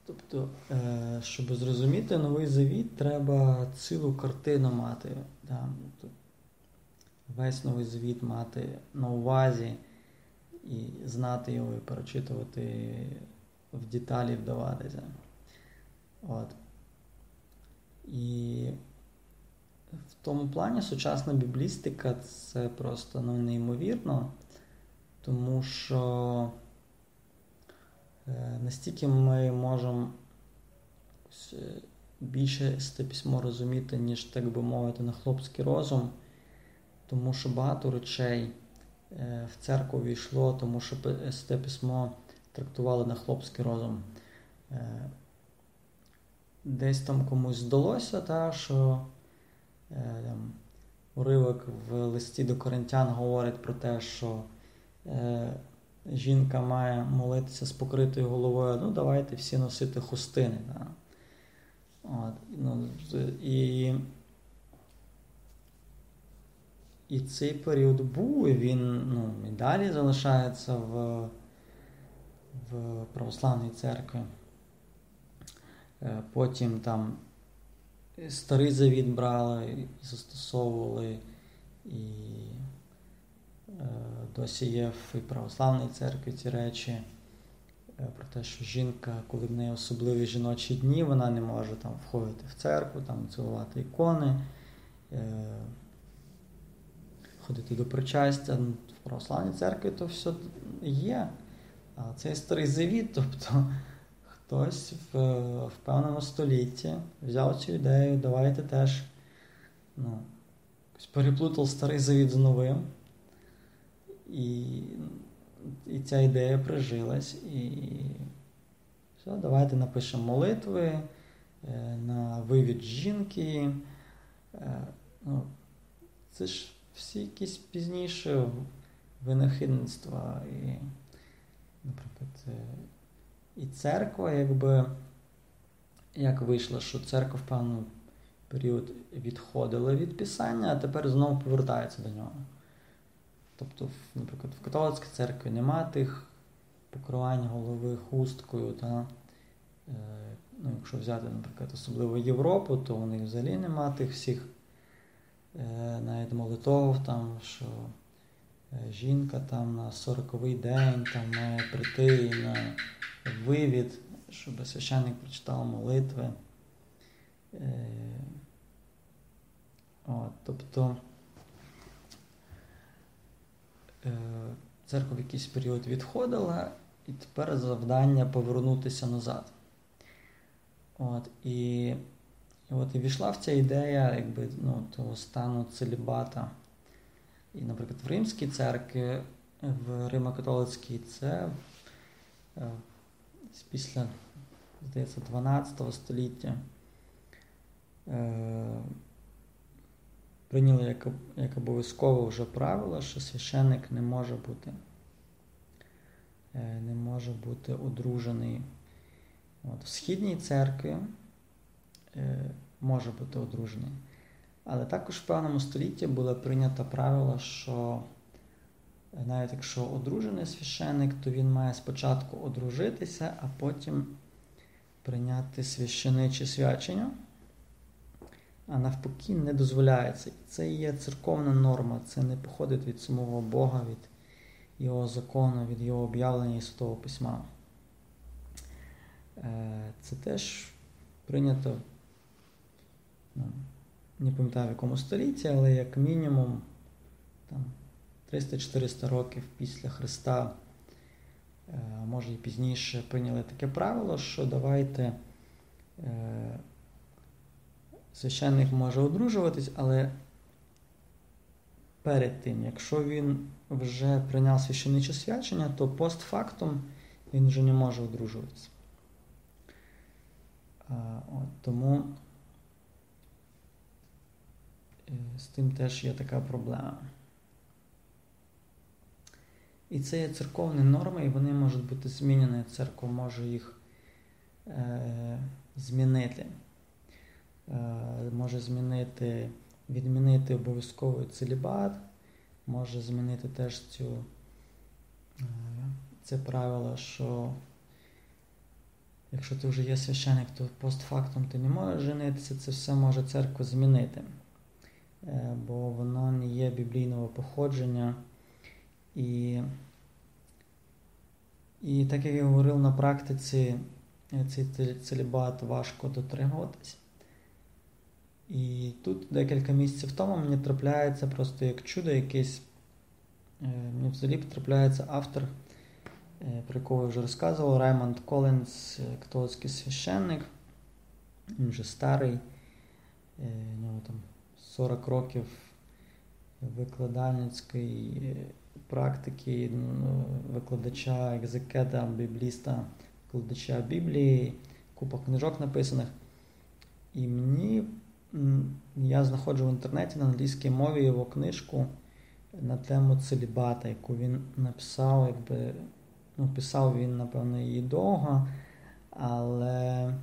Тобто, е, щоб зрозуміти новий завіт, треба цілу картину мати. Весь новий завіт мати на увазі і знати його, і перечитувати в деталі вдаватися. От. І в тому плані сучасна біблістика це просто ну, неймовірно, тому що е, настільки ми можемо е, більше те письмо розуміти, ніж, так би мовити, на хлопський розум, тому що багато речей е, в церкву війшло, тому що те письмо трактували на хлопський розум десь там комусь здалося, та, що е, там, уривок в листі до коринтян говорить про те, що е, жінка має молитися з покритою головою, ну давайте всі носити хустини. Та. От, ну, І і цей період був, і він ну, і далі залишається в, в православній церкві. Е, потім там старий завіт брали і застосовували, і е, досі є в православній церкві ці речі. Е, про те, що жінка, коли в неї особливі жіночі дні, вона не може там входити в церкву, там цілувати ікони, ходити до причастя. Ну, в православній церкві то все є. А цей старий завіт, тобто Хтось в, в певному столітті взяв цю ідею, давайте теж ну, переплутав старий завіт з новим. І і ця ідея прижилась. І все, давайте напишемо молитви е, на вивід жінки. Е, ну, Це ж всі якісь пізніші винахідництва. І, наприклад, е, і церква, якби як вийшло, що церква в певний період відходила від Писання, а тепер знову повертається до нього. Тобто, наприклад, в католицькій церкві нема тих покривань голови хусткою. Та, е, ну, Якщо взяти, наприклад, особливо Європу, то у них взагалі нема тих всіх е, навіть молитов, там, що жінка там на 40-й день там має прийти на вивід, щоб священник прочитав молитви. Е, от, Тобто е, церква в якийсь період відходила, і тепер завдання повернутися назад. От, І і от і війшла в ця ідея якби, ну, того стану целібата. І, наприклад, в Римській церкві, в Римо-католицькій це е, після, здається, 12 століття. Е, прийняли як як обов'язково вже правило, що священник не може бути не може бути одружений. От, В східній церкві може бути одружений. Але також в певному столітті було прийнято правило, що навіть якщо одружений священник, то він має спочатку одружитися, а потім прийняти священиче свячення, а навпаки, не дозволяється. І це є церковна норма, це не походить від самого Бога, від Його закону, від Його об'явлення і Святого Письма. Е, це теж прийнято, ну, не пам'ятаю в якому столітті, але як мінімум там, 300-400 років після Христа, е, може і пізніше, прийняли таке правило, що давайте е, священник може одружуватись, але перед тим, якщо він вже прийняв священиче свячення, то постфактум він вже не може одружуватися. От, Тому е, з тим теж є така проблема. І це є церковні норми, і вони можуть бути змінені. Церква може їх е, змінити. Е, Може змінити, відмінити обов'язковий целібат, може змінити теж цю, е, це правило, що якщо ти вже є священик, то постфактум ти не можеш женитися, це все може церква змінити. Е, бо воно не є біблійного походження. І і так як я говорив на практиці, цей целібат важко дотримуватись. І тут декілька місяців тому мені трапляється просто як чудо якесь. Е, мені взагалі трапляється автор, е, про якого я вже розказував, Раймонд Колінс, католицький священник. Він вже старий, у нього там 40 років викладальницької практики ну, викладача, екзекета, бібліста, викладача Біблії, купа книжок написаних. І мені я знаходжу в інтернеті на англійській мові його книжку на тему целібата, яку він написав, якби ну, писав він, напевно, її довго, але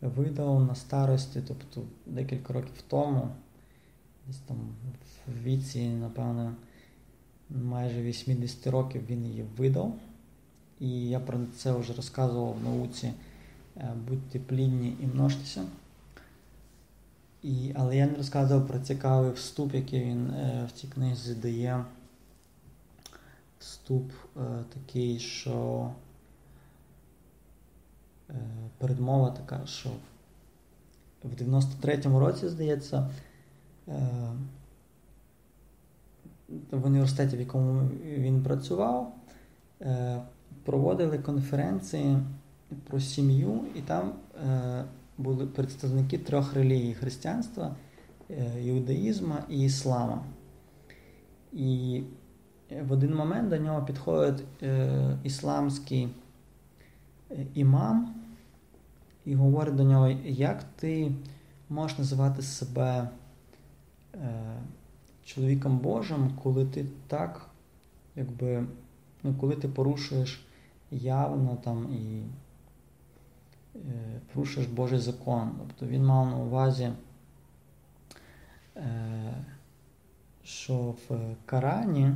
видав на старості, тобто декілька років тому, десь там в віці, напевно, майже 80 років він її видав. І я про це вже розказував в науці е, Будьте плідні і множтеся. І, Але я не розказував про цікавий вступ, який він е, в цій книзі дає. Вступ е, такий, що е, передмова така, що в 93-му році, здається, в університеті, в якому він працював, е, проводили конференції про сім'ю, і там е, були представники трьох релігій християнства, е, іудаїзму і іслама. І в один момент до нього підходить ісламський імам і говорить до нього, як ти можеш називати себе чоловіком Божим, коли ти так, якби, ну, коли ти порушуєш явно там і е, порушуєш Божий закон. Тобто він мав на увазі, е, що в Корані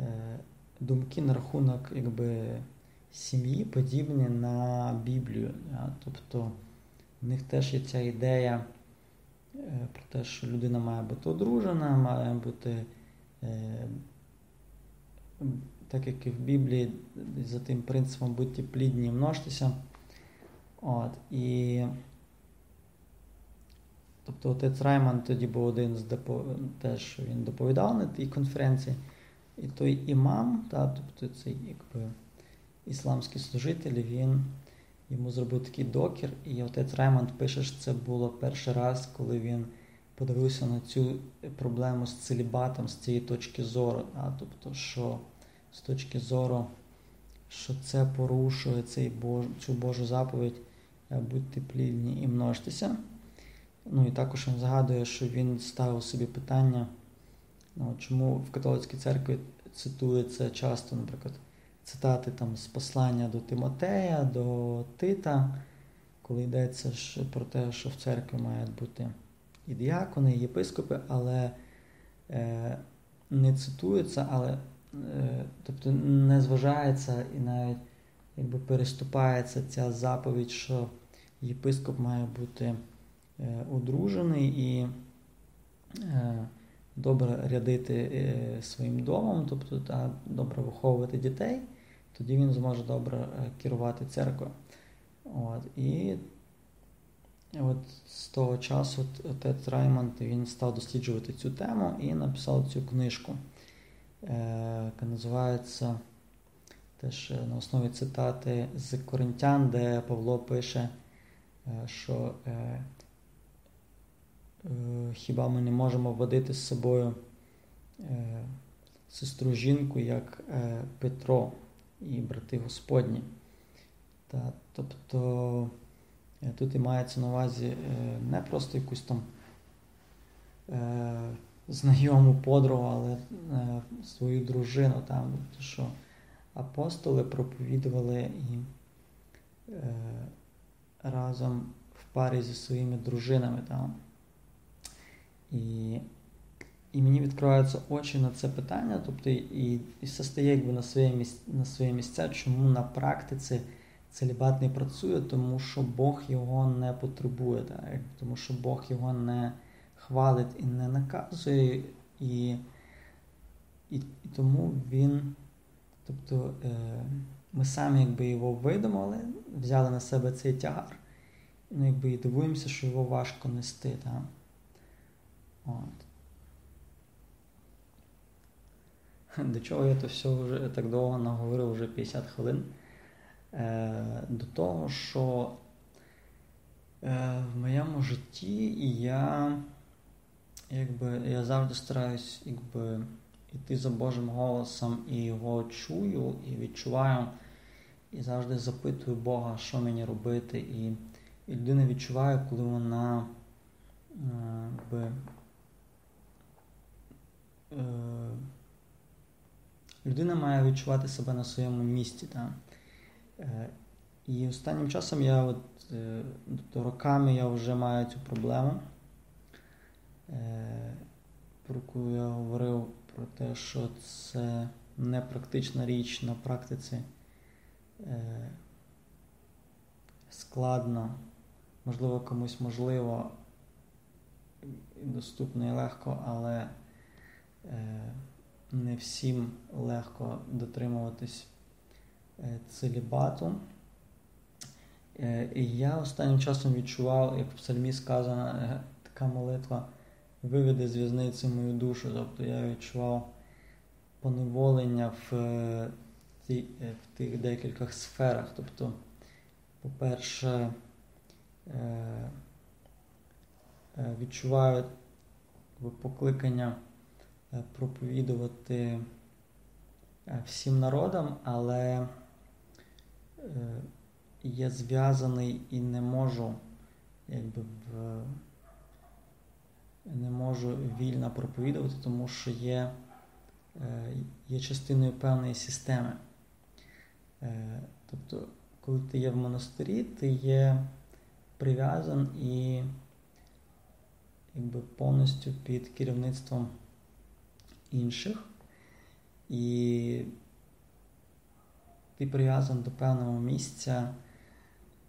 е, думки на рахунок якби, сім'ї подібні на Біблію. Тобто в них теж є ця ідея. Е, про те, що людина має бути одружена, має бути, е, так як і в Біблії, за тим принципом будьте плідні і множтеся. От, і Тобто отець Райман тоді був один з депо... теж він доповідав на тій конференції. І той імам, та, тобто цей якби, ісламський служитель, він йому зробив такий докір, і отець Раймонд пише, що це було перший раз, коли він подивився на цю проблему з целібатом з цієї точки зору. А, тобто, що з точки зору, що це порушує цей Бож, цю Божу заповідь, е, будьте плідні і множтеся. Ну і також він згадує, що він ставив собі питання, ну, чому в католицькій церкві цитується часто, наприклад, цитати там з послання до Тимотея, до Тита, коли йдеться про те, що в церкві мають бути і діакони, і єпископи, але е, не цитується, але е, тобто не зважається і навіть якби переступається ця заповідь, що єпископ має бути е, одружений і е, добре рядити е, своїм домом, тобто та, добре виховувати дітей, тоді він зможе добре е, керувати церквою. От, І от з того часу отець Раймонд він став досліджувати цю тему і написав цю книжку, е, яка називається теж на основі цитати з Коринтян, де Павло пише, е, що е, хіба ми не можемо водити з собою сестру жінку, як Петро і брати Господні. Та, Тобто Е, тут і мається на увазі е, не просто якусь там е, знайому подругу, але свою дружину там, що апостоли проповідували і разом в парі зі своїми дружинами там. І і мені відкриваються очі на це питання, тобто і і все стає якби на своє місце, на своє місце, чому на практиці целібат не працює, тому що Бог його не потребує, так? тому що Бог його не хвалить і не наказує, і і, і тому він, тобто е, ми самі якби його видумали, взяли на себе цей тягар, ну, якби і дивуємося, що його важко нести. Так? От. До чого я то все вже так довго наговорив, вже 50 хвилин. Е, до того, що е, в моєму житті я якби, я завжди стараюсь якби, йти за Божим голосом і його чую, і відчуваю, і завжди запитую Бога, що мені робити. І, і людина відчуває, коли вона е, якби, людина має відчувати себе на своєму місці. Так? Е, і останнім часом я от, тобто роками я вже маю цю проблему, е, про яку я говорив про те, що це не практична річ на практиці складно, можливо, комусь можливо доступно і легко, але не всім легко дотримуватись Е, целібату. Е, і я останнім часом відчував, як в псальмі сказана е, така молитва виведе з в'язниці мою душу. Тобто я відчував поневолення в, в тих декількох сферах. Тобто, по-перше, відчуваю покликання проповідувати всім народам, але Е, є зв'язаний і не можу якби в, не можу вільно проповідувати, тому що є е, є частиною певної системи. Е, тобто, коли ти є в монастирі, ти є прив'язан і якби повністю під керівництвом інших. І ти прив'язаний до певного місця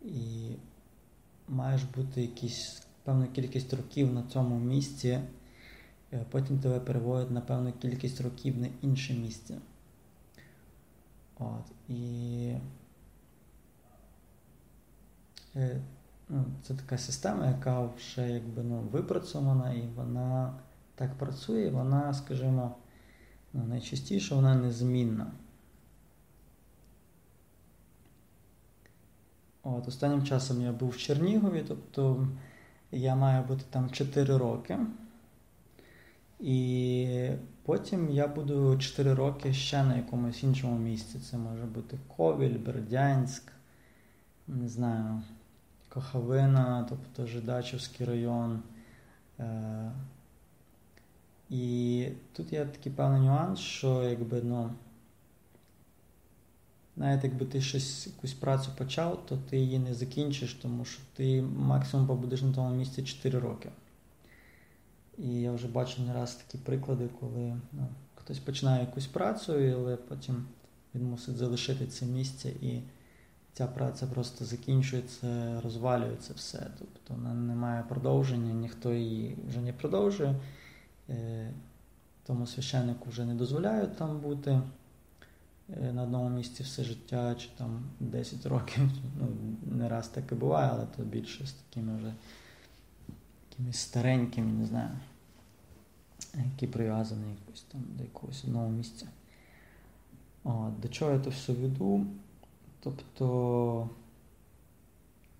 і маєш бути якісь певну кількість років на цьому місці, е, потім тебе переводять на певну кількість років на інше місце. От, І е, ну, це така система, яка вже якби ну, випрацьована, і вона так працює, вона, скажімо, ну, найчастіше вона незмінна. От, Останнім часом я був в Чернігові, тобто я маю бути там 4 роки. І потім я буду 4 роки ще на якомусь іншому місці. Це може бути Ковіль, Бердянськ, не знаю, Кахавина, тобто Жидачівський район. І тут є такий певний нюанс, що якби, ну, навіть якби ти щось якусь працю почав, то ти її не закінчиш, тому що ти максимум побудеш на тому місці 4 роки. І я вже бачив не раз такі приклади, коли ну, хтось починає якусь працю, але потім він мусить залишити це місце, і ця праця просто закінчується, розвалюється все. Тобто вона не має продовження, ніхто її вже не продовжує. Е, тому священнику вже не дозволяють там бути е, на одному місці все життя, чи там 10 років. Ну, Не раз таке буває, але то більше з такими вже якимись старенькими, не знаю, які прив'язані якось там до якогось одного місця. О, До чого я то все веду? Тобто,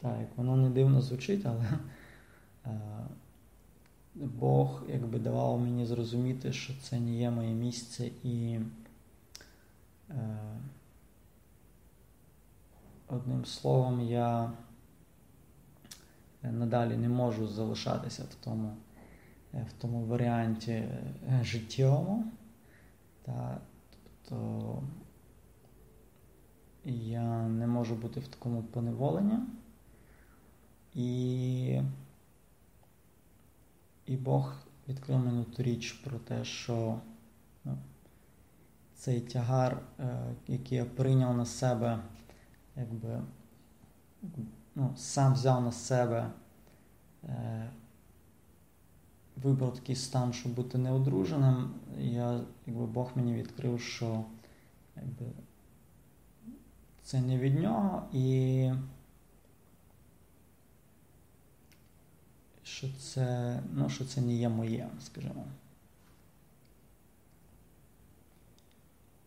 так, воно не дивно звучить, але е, Бог якби давав мені зрозуміти, що це не є моє місце і е, одним словом, я надалі не можу залишатися в тому в тому варіанті життєвому. Та, Тобто я не можу бути в такому поневоленні. І і Бог відкрив мені ту річ про те, що ну, цей тягар, е, який я прийняв на себе, якби ну, сам взяв на себе, е, вибрав такий стан, щоб бути неодруженим, я, якби Бог мені відкрив, що якби, це не від нього. І що це, ну, що це не є моє, скажімо.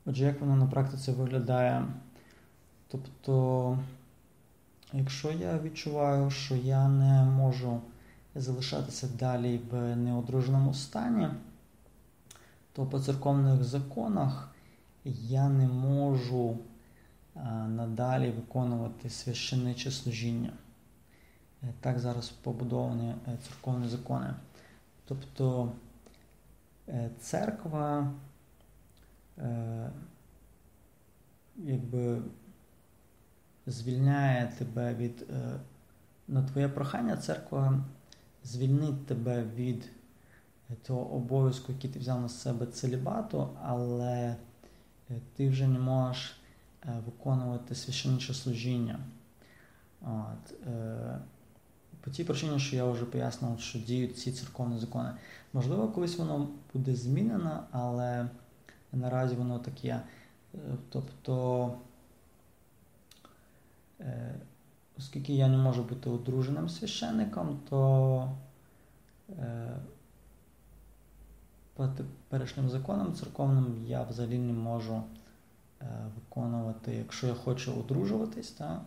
Отже, як воно на практиці виглядає? Тобто, якщо я відчуваю, що я не можу залишатися далі в неодруженому стані, то по церковних законах я не можу надалі виконувати священниче служіння. Е, так зараз побудовані е, церковні закони. Тобто е, церква якби звільняє тебе від на твоє прохання, церква звільнить тебе від того обов'язку, який ти взяв на себе целібату, але ти вже не можеш виконувати священниче служіння. От, по тій причині, що я вже пояснив, що діють ці церковні закони. Можливо, колись воно буде змінено, але наразі воно таке. Тобто, е, оскільки я не можу бути одруженим священником, то е, по теперішнім законам церковним я взагалі не можу е, виконувати, якщо я хочу одружуватись, так?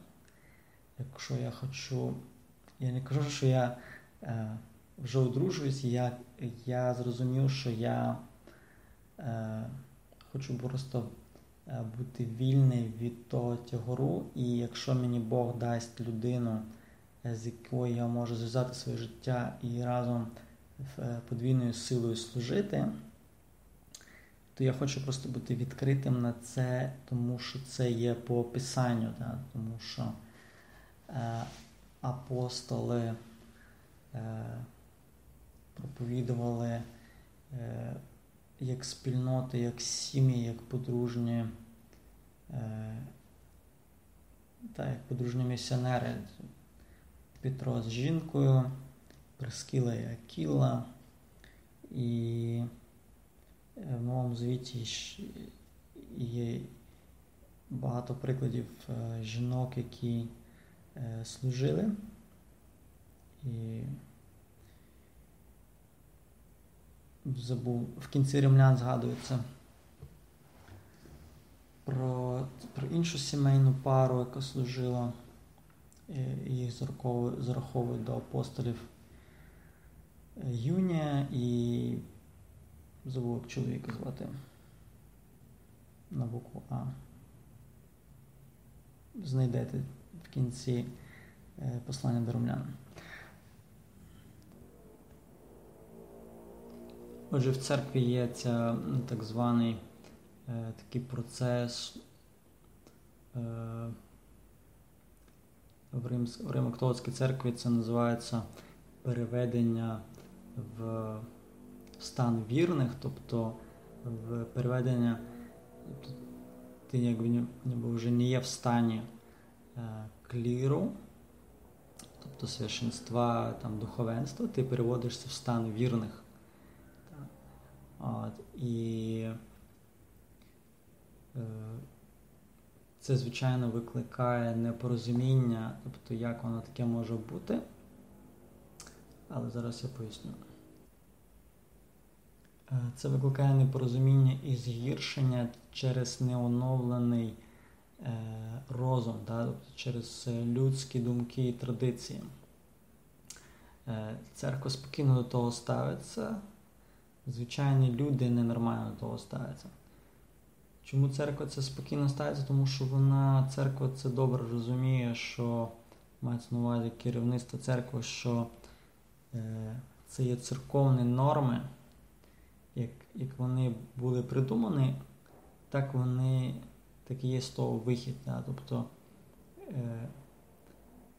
якщо я хочу я не кажу, що я е, вже одружуюсь, я я зрозумів, що я е, хочу просто е, бути вільний від того тягору, і якщо мені Бог дасть людину, з якою я можу зв'язати своє життя і разом е, подвійною силою служити, то я хочу просто бути відкритим на це, тому що це є по описанню, да? тому що. Е, апостоли е, проповідували е, як спільноти, як сім'ї, як подружні, е, та як подружні місіонери. Петро з жінкою, Прескіла і Акіла. І в Новому Звіті є багато прикладів жінок, які служили. І забув, в кінці римлян згадується про про іншу сімейну пару, яка служила, їх зараховують до апостолів е, Юнія і забув чоловіка звати на букву А. Знайдете в кінці послання до ромлян. Отже, в церкві є ця так званий е, такий процес е, в, Римсь, в Римо-католицькій церкві це називається переведення в стан вірних, тобто в переведення, тобто ти якби вже не є в стані е, кліру, тобто священства, там, духовенства, ти переводишся в стан вірних. От, І е, це, звичайно, викликає непорозуміння, тобто як воно таке може бути. Але зараз я поясню. Е, це викликає непорозуміння і згіршення через неоновлений розум, да? тобто через людські думки і традиції. Е, церква спокійно до того ставиться звичайні люди ненормально до того ставляться. Чому церква це спокійно ставиться? Тому що вона, церква це добре розуміє, що мається на увазі керівництво церкви, що е, це є церковні норми, як як вони були придумані, так вони так є того вихід. Да? Тобто, е,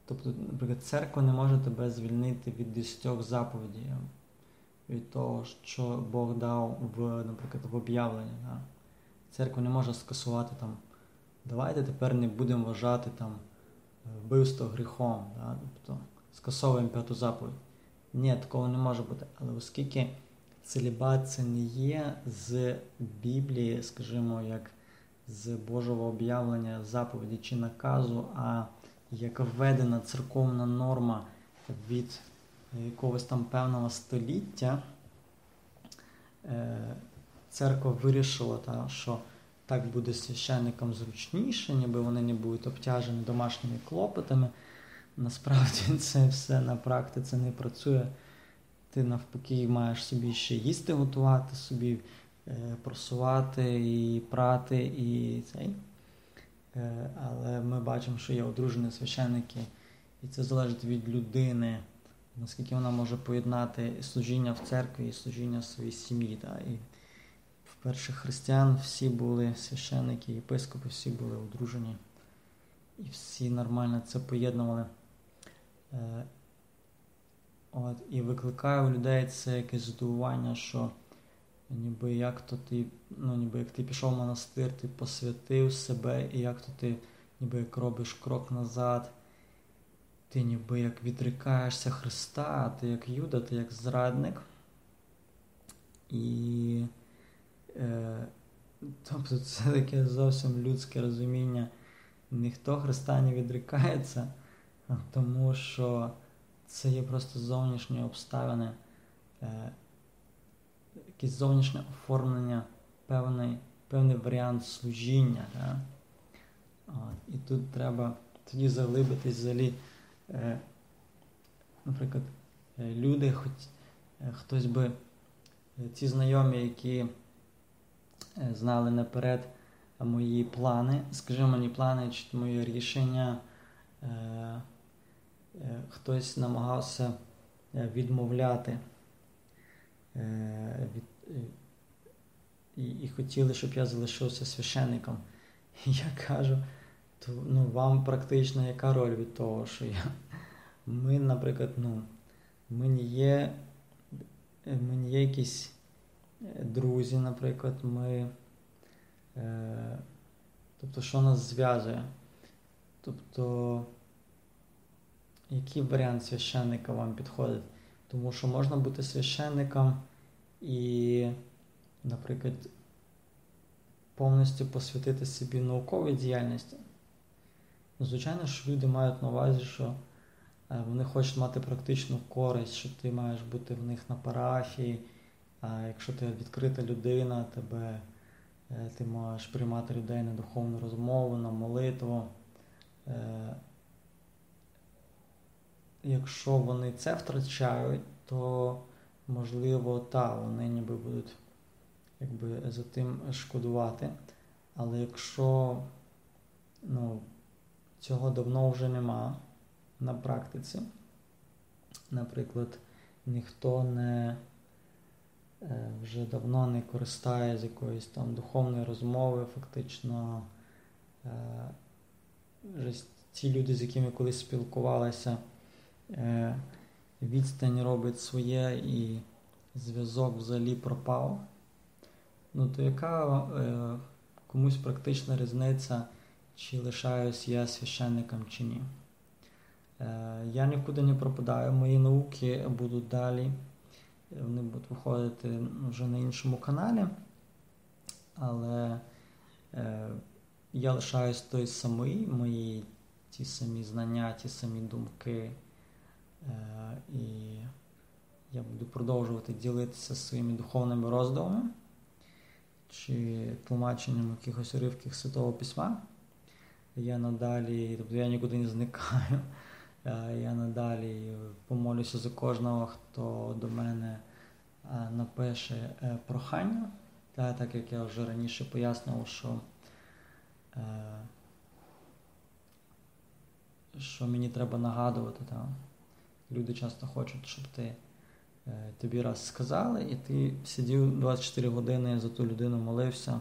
тобто, наприклад, церква не може тебе звільнити від десятьох заповідей від того, що Бог дав в, наприклад, в об'явленні. Да? Церква не може скасувати там, давайте тепер не будемо вважати там вбивство гріхом, да? тобто скасовуємо п'яту заповідь. Ні, такого не може бути. Але оскільки целібат це не є з Біблії, скажімо, як з Божого об'явлення заповіді чи наказу, а як введена церковна норма від якогось там певного століття е, церква вирішила, та, що так буде священникам зручніше, ніби вони не будуть обтяжені домашніми клопотами. Насправді це все на практиці не працює. Ти навпаки маєш собі ще їсти готувати, собі просувати і прати і цей. Е, але ми бачимо, що є одружені священники, і це залежить від людини наскільки вона може поєднати служіння в церкві і служіння в своїй сім'ї. Да? І в перших християн всі були священники, єпископи, всі були одружені. І всі нормально це поєднували. Е, от, І викликає у людей це якесь здивування, що ніби як то ти, ну ніби як ти пішов в монастир, ти посвятив себе, і як то ти ніби як робиш крок назад ти ніби як відрікаєшся Христа, ти як Юда, ти як зрадник. І е, тобто це таке зовсім людське розуміння. Ніхто Христа не відрікається, тому що це є просто зовнішні обставини, е, якесь зовнішнє оформлення, певний певний варіант служіння. Да? От, І тут треба тоді заглибитись взагалі. Е, наприклад, е, люди, хоч е, хтось би ці знайомі, які знали наперед мої плани, скажімо мені плани чи мої рішення, хтось намагався відмовляти від, і, і хотіли, щоб я залишився священником. І я кажу то ну, вам практично яка роль від того, що я. Ми, наприклад, ну, ми не є, ми не є якісь е, друзі, наприклад, ми. Е, Тобто, що нас зв'язує? Тобто, який варіант священника вам підходить? Тому що можна бути священником і, наприклад, повністю посвятити собі науковій діяльності. Ну, звичайно, що люди мають на увазі, що е, вони хочуть мати практичну користь, що ти маєш бути в них на парафії, а якщо ти відкрита людина, тебе, е, ти можеш приймати людей на духовну розмову, на молитву. Е, якщо вони це втрачають, то можливо, та, вони ніби будуть якби, за тим шкодувати. Але якщо ну, Цього давно вже нема. на практиці. Наприклад, ніхто не е, вже давно не користає з якоїсь там духовної розмови, фактично. Е, вже ті люди, з якими колись спілкувалися, е, відстань робить своє і зв'язок взагалі пропав. Ну, то яка е, комусь практична різниця, чи лишаюсь я священником чи ні? Е, я нікуди не пропадаю, мої науки будуть далі. Вони будуть виходити вже на іншому каналі. Але е, я лишаюсь той самий, мої ті самі знання, ті самі думки. Е, і я буду продовжувати ділитися своїми духовними роздумами чи тлумаченням якихось уривків Святого Письма. Я надалі, тобто я нікуди не зникаю. Е, я надалі помолюся за кожного, хто до мене е, напише прохання. Так як я вже раніше пояснював, що що мені треба нагадувати. Та. Люди часто хочуть, щоб ти е, тобі раз сказали, і ти сидів 24 години за ту людину молився.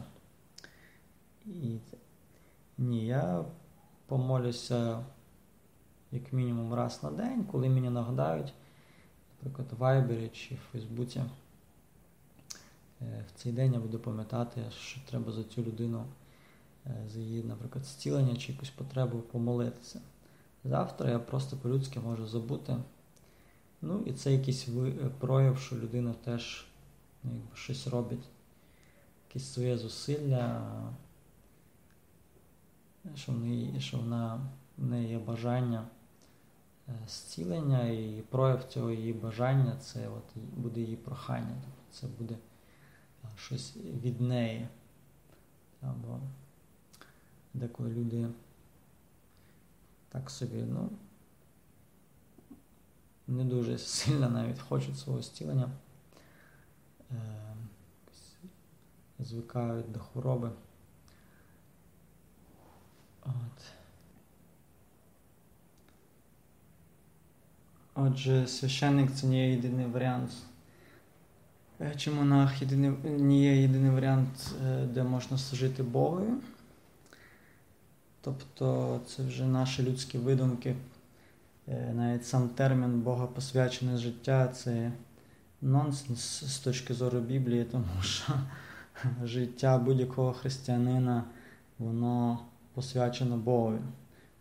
І ні, я помолюся як мінімум раз на день, коли мені нагадають, наприклад, в Вайбері чи в Фейсбуці. Е, в цей день я буду пам'ятати, що треба за цю людину, е, за її, наприклад, зцілення чи якусь потребу помолитися. Завтра я просто по-людськи можу забути. Ну і це якийсь прояв, що людина теж ну, якби, щось робить, якісь своє зусилля, що в неї, що вона, в неї є бажання е, зцілення, і прояв цього її бажання це от буде її прохання. Тобто це буде щось від неї. Або деколи люди так собі, ну, не дуже сильно навіть хочуть свого зцілення, е, звикають до хвороби. От. Отже, священник це не є єдиний варіант. Е, чи монах єдиний, не є єдиний варіант, е, де можна служити Богові. Тобто це вже наші людські видумки. Е, навіть сам термін Бога посвячене життя це нонсенс з точки зору Біблії, тому що життя будь-якого християнина воно посвячено Богові.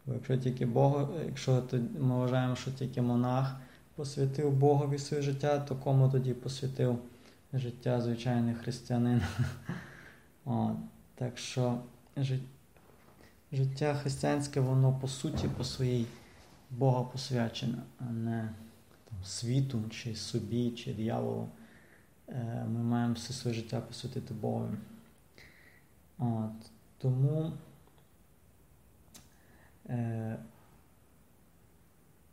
Бо якщо тільки Бог, якщо ми вважаємо, що тільки монах посвятив Богові своє життя, то кому тоді посвятив життя звичайний християнин? Так що життя християнське, воно по суті, по своїй Бога посвячене, а не там, світу, чи собі, чи дияволу. Е, ми маємо все своє життя посвятити Богу. От. Тому, е,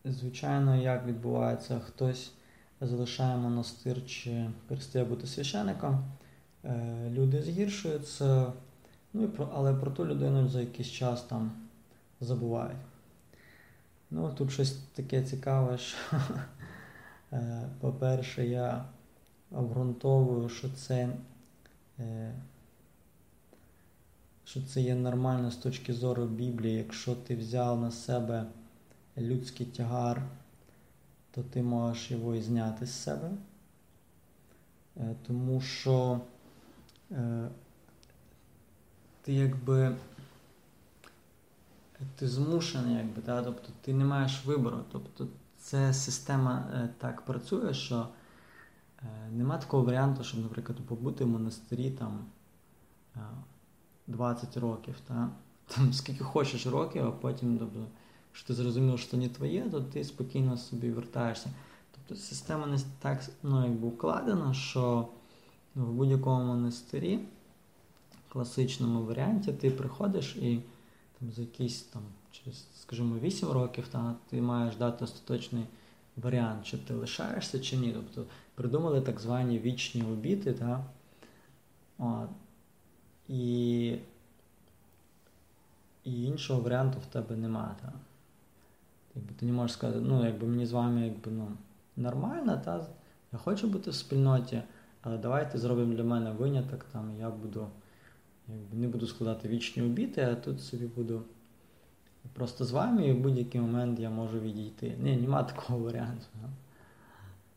звичайно, як відбувається, хтось залишає монастир чи перестає бути священником, е, люди згіршуються. Ну, і про, Але про ту людину за якийсь час там забувають. Ну, Тут щось таке цікаве, що, е, по-перше, я обґрунтовую, що це е, що це є нормально з точки зору Біблії, якщо ти взяв на себе людський тягар, то ти можеш його і зняти з себе. Е, тому що ти якби ти змушений, якби, да? тобто ти не маєш вибору. Тобто ця система е, так працює, що е, нема такого варіанту, щоб, наприклад, побути в монастирі там 20 е, років. Та? Там скільки хочеш років, а потім, тобто, якщо ти зрозумів, що не твоє, то ти спокійно собі вертаєшся. Тобто система не так ну, якби вкладена, що в будь-якому монастирі класичному варіанті ти приходиш і там, за якісь там, через, скажімо, 8 років та, ти маєш дати остаточний варіант, чи ти лишаєшся чи ні. Тобто придумали так звані вічні обіти. Та, от, і і іншого варіанту в тебе немає. Та. якби ти не можеш сказати, ну, якби мені з вами якби, ну, нормально, та, я хочу бути в спільноті, але давайте зробимо для мене виняток, там, я буду, не буду складати вічні обіти, а тут собі буду просто з вами і в будь-який момент я можу відійти. Ні, нема такого варіанту.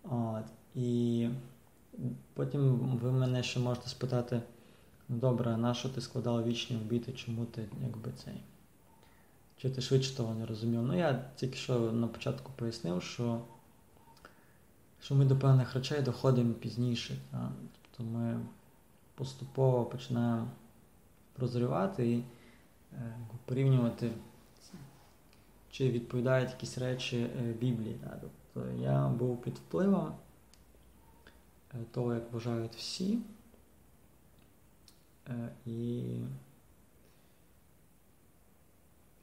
От, І потім ви мене ще можете спитати, ну добре, на що ти складав вічні обіти, чому ти якби цей? Чи ти швидше того не розумів? Ну, я тільки що на початку пояснив, що що ми до певних речей доходимо пізніше. Так? Тобто ми поступово починаємо прозрівати і е, порівнювати, чи відповідають якісь речі е, Біблії. Тобто я був під впливом е, того, як вважають всі. І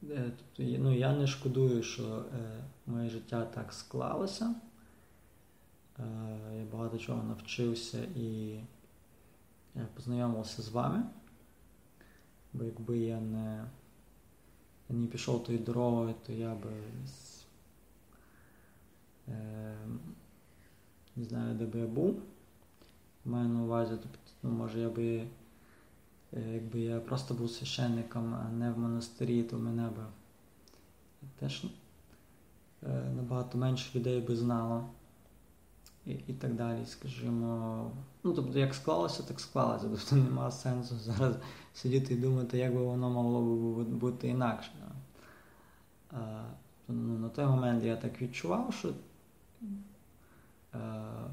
тобто, ну, я не шкодую, що моє життя так склалося. Я багато чого навчився і познайомився з вами. Бо якби я не не пішов тою дорогою, то я би не знаю, де би я був. Маю на увазі, тобто, ну, може я би Е, якби я просто був священником, а не в монастирі, то мене би теж е, набагато менше людей би знало. І і так далі, скажімо. Ну, тобто, як склалося, так склалося. Тобто немає сенсу зараз сидіти і думати, як би воно могло б бути інакше. А, ну, На той момент я так відчував, що. А, е,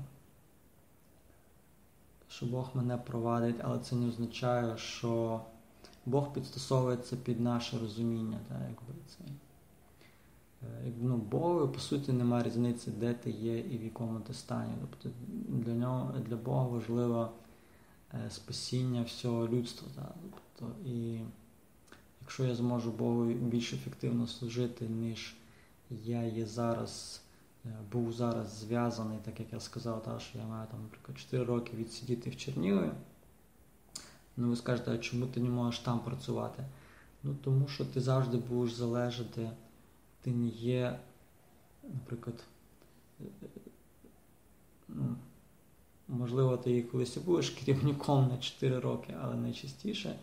що Бог мене провадить, але це не означає, що Бог підстосовується під наше розуміння. Так, якби це. Ну, Богу, по суті, немає різниці, де ти є і в якому ти стані. Тобто Для нього, для Бога важливо е, спасіння всього людства. Так? Тобто, І якщо я зможу Богу більш ефективно служити, ніж я є зараз Е, був зараз зв'язаний, так як я сказав, та, що я маю там, наприклад, 4 роки відсидіти в Чернігові. Ну, ви скажете, а чому ти не можеш там працювати? Ну, тому що ти завжди будеш залежати, ти не є, наприклад, е, ну, можливо, ти колись будеш керівником на 4 роки, але найчастіше.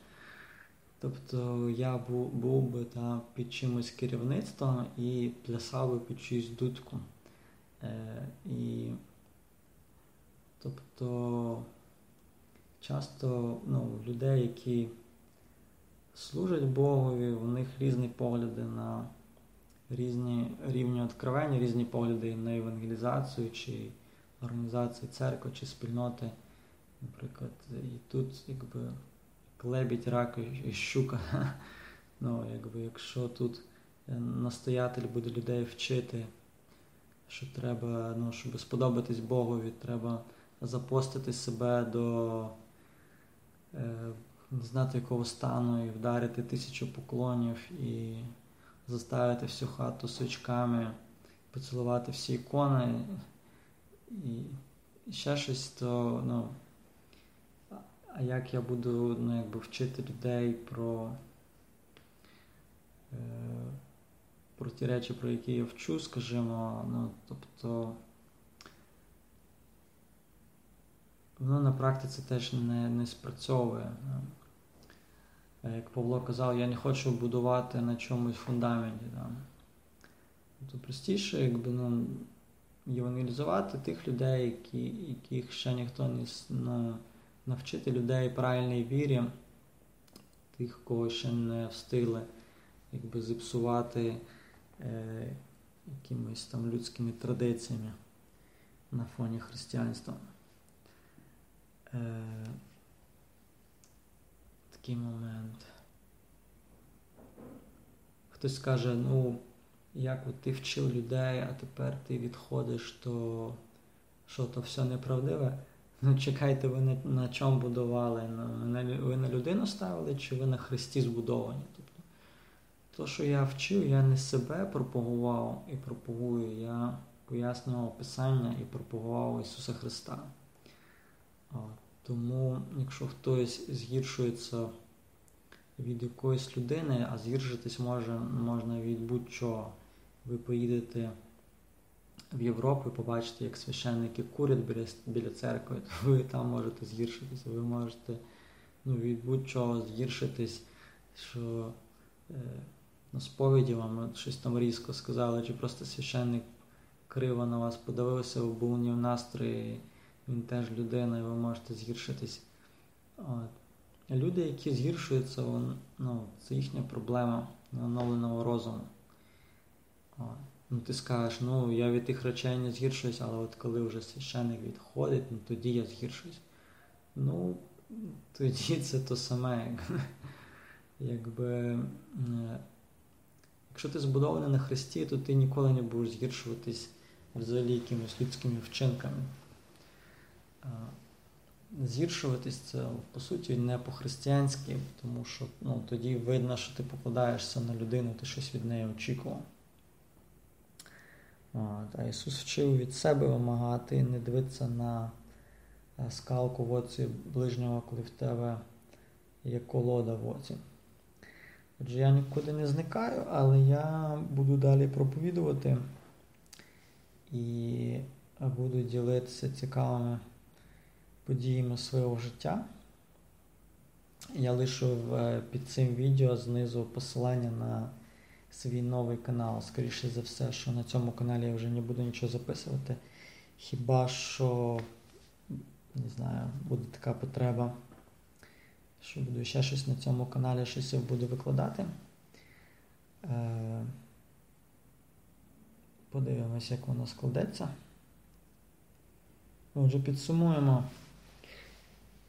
Тобто я був, був би та, під чимось керівництвом і плясав би під чиюсь дудку. Е, І тобто часто ну, людей, які служать Богові, у них різні погляди на різні рівні відкривання, різні погляди на евангелізацію чи організацію церкви чи спільноти. Наприклад, і тут якби лебідь, рак і щука. Ну, якби, Якщо тут настоятель буде людей вчити що треба, ну, щоб сподобатись Богові, треба запостити себе до е, не знати якого стану і вдарити тисячу поклонів і заставити всю хату свічками, поцілувати всі ікони і, ще щось, то ну, а як я буду ну, якби вчити людей про. Е, про ті речі, про які я вчу, скажімо, ну, тобто воно на практиці теж не не спрацьовує. Як Павло казав, я не хочу будувати на чомусь фундаменті. Да. Тобто простіше, якби ну, євангелізувати тих людей, які, яких ще ніхто не ну, навчити людей правильній вірі, тих, кого ще не встигли якби зіпсувати е, якимись там людськими традиціями на фоні християнства. Е, Такий момент. Хтось скаже, ну, як от ти вчив людей, а тепер ти відходиш, то що то все неправдиве? Ну, чекайте, ви на, на чому будували? На, ви на людину ставили, чи ви на Христі збудовані? То, що я вчив, я не себе пропагував і пропагую, я пояснював Писання і пропагував Ісуса Христа. Тому, якщо хтось згіршується від якоїсь людини, а згіршитись може, можна від будь-чого, ви поїдете в Європу і побачите, як священники курять біля біля церкви, то ви там можете згіршитися, ви можете ну, від будь-чого згіршитись, що е, на сповіді вам щось там різко сказали, чи просто священник криво на вас подивився, ви були в настрої, він теж людина, і ви можете згіршитись. От. Люди, які згіршуються, ну, це їхня проблема оновленого розуму. От. Ну, Ти скажеш, ну я від тих речей не згіршуюсь, але от коли вже священник відходить, ну тоді я згіршуюсь. Ну, тоді це то саме. Якби, Якщо ти збудований на Христі, то ти ніколи не будеш згіршуватись взагалі якимись людськими вчинками. Згіршуватись це, по суті, не по-християнськи, тому що ну, тоді видно, що ти покладаєшся на людину, ти щось від неї очікував. От, А Ісус вчив від себе вимагати, не дивитися на е, скалку в оці ближнього, коли в тебе є колода в оці. Отже, я нікуди не зникаю, але я буду далі проповідувати і буду ділитися цікавими подіями свого життя. Я лишу е, під цим відео знизу посилання на свій новий канал. Скоріше за все, що на цьому каналі я вже не буду нічого записувати. Хіба що, не знаю, буде така потреба, що буду ще щось на цьому каналі, щось я буду викладати. Е, подивимось, як воно складеться. Отже, підсумуємо.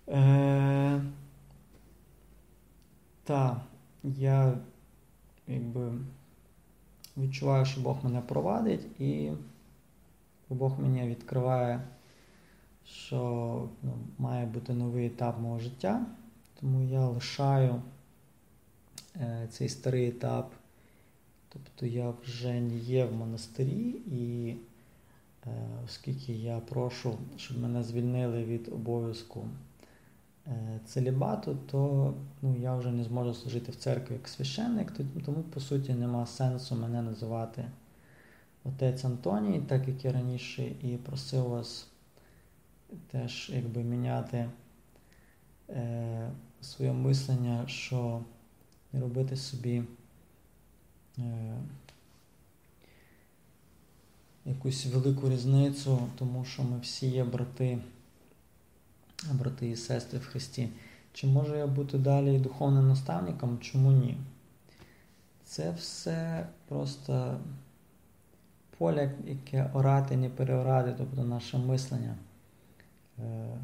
Е, Та, я якби відчуваю, що Бог мене провадить, і Бог мені відкриває, що ну, має бути новий етап мого життя. Тому я лишаю е, цей старий етап. Тобто я вже не є в монастирі, і е, оскільки я прошу, щоб мене звільнили від обов'язку. Е, целібату, то ну, я вже не зможу служити в церкві як священник, тому, по суті, нема сенсу мене називати отець Антоній, так як я раніше і просив вас теж якби міняти е, своє мислення, що не робити собі е, якусь велику різницю, тому що ми всі є брати брати і сестри в Христі. Чи можу я бути далі духовним наставником? Чому ні? Це все просто поле, яке орати, не переорати, тобто наше мислення. Е,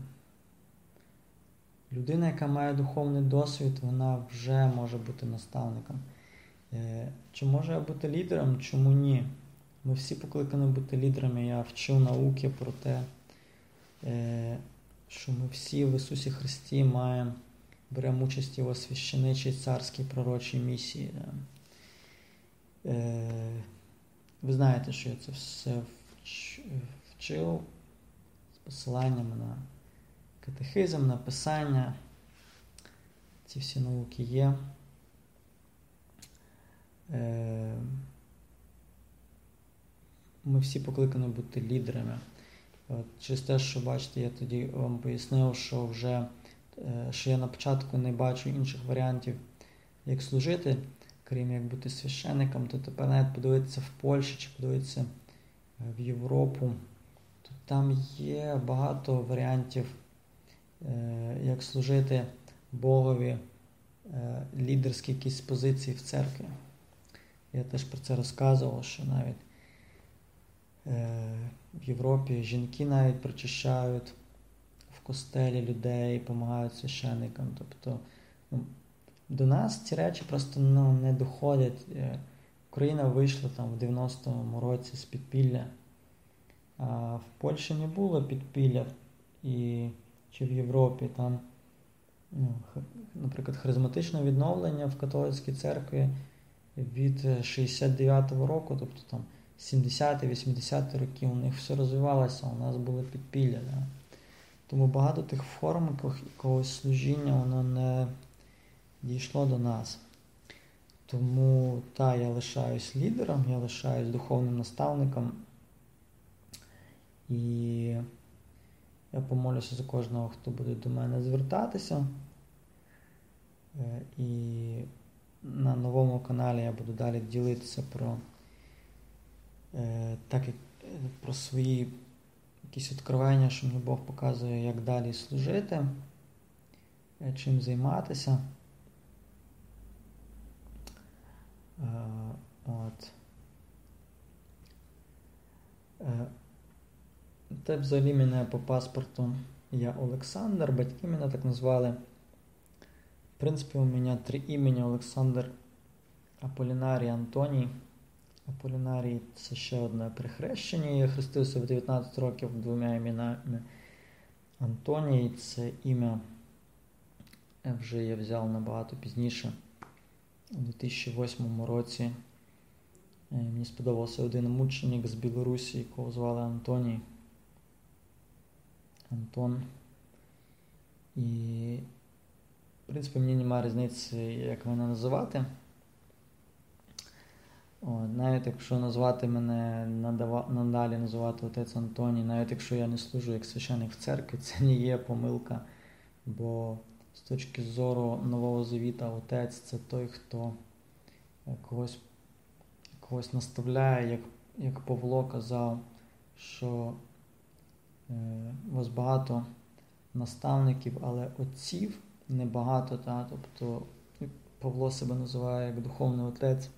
людина, яка має духовний досвід, вона вже може бути наставником. Е, чи може я бути лідером? Чому ні? Ми всі покликані бути лідерами. Я вчив науки про те, е, що ми всі в Ісусі Христі маємо, беремо участь в священичій царській пророчій місії. Е, ви знаєте, що я це все вчив з посиланнями на катехизм, на писання. Ці всі науки є. Е, ми всі покликані бути лідерами. Через те, що бачите, я тоді вам пояснив, що вже е, що я на початку не бачу інших варіантів, як служити, крім як бути священником, то тепер навіть подивитися в Польщі чи подивитися е, в Європу, то там є багато варіантів, е, як служити Богові лідерські якісь позиції в церкві. Я теж про це розказував, що навіть в Європі жінки навіть прочищають в костелі людей, допомагають священникам. Тобто ну, до нас ці речі просто ну, не доходять. Е, Україна вийшла там в 90-му році з підпілля, а в Польщі не було підпілля і, чи в Європі там, ну, наприклад, харизматичне відновлення в католицькій церкві від 69-го року, тобто там 70-80 роки у них все розвивалося, у нас були підпілля. Да? Тому багато тих форм якогось служіння воно не дійшло до нас. Тому та, я лишаюсь лідером, я лишаюсь духовним наставником. І я помолюся за кожного, хто буде до мене звертатися. Е, і на новому каналі я буду далі ділитися про так як про свої якісь відкривання, що мені Бог показує, як далі служити, е, чим займатися. От. Та взагалі мене по паспорту я Олександр, батьки мене так назвали. В принципі, у мене три імені Олександр Аполінарій Антоній. Аполінарій це ще одне прихрещення. Я хрестився в 19 років двома іменами. Антоній це ім'я вже я взяв набагато пізніше. У 2008 році е, мені сподобався один мученик з Білорусі, якого звали Антоній. Антон. І, в принципі, мені немає різниці, як мене називати. О, навіть якщо назвати мене надава, надалі називати отець Антоній, навіть якщо я не служу як священик в церкві, це не є помилка. Бо з точки зору Нового Завіта отець це той, хто когось когось наставляє, як як Павло казав, що е, у вас багато наставників, але отців небагато. Та? Тобто Павло себе називає як духовний отець.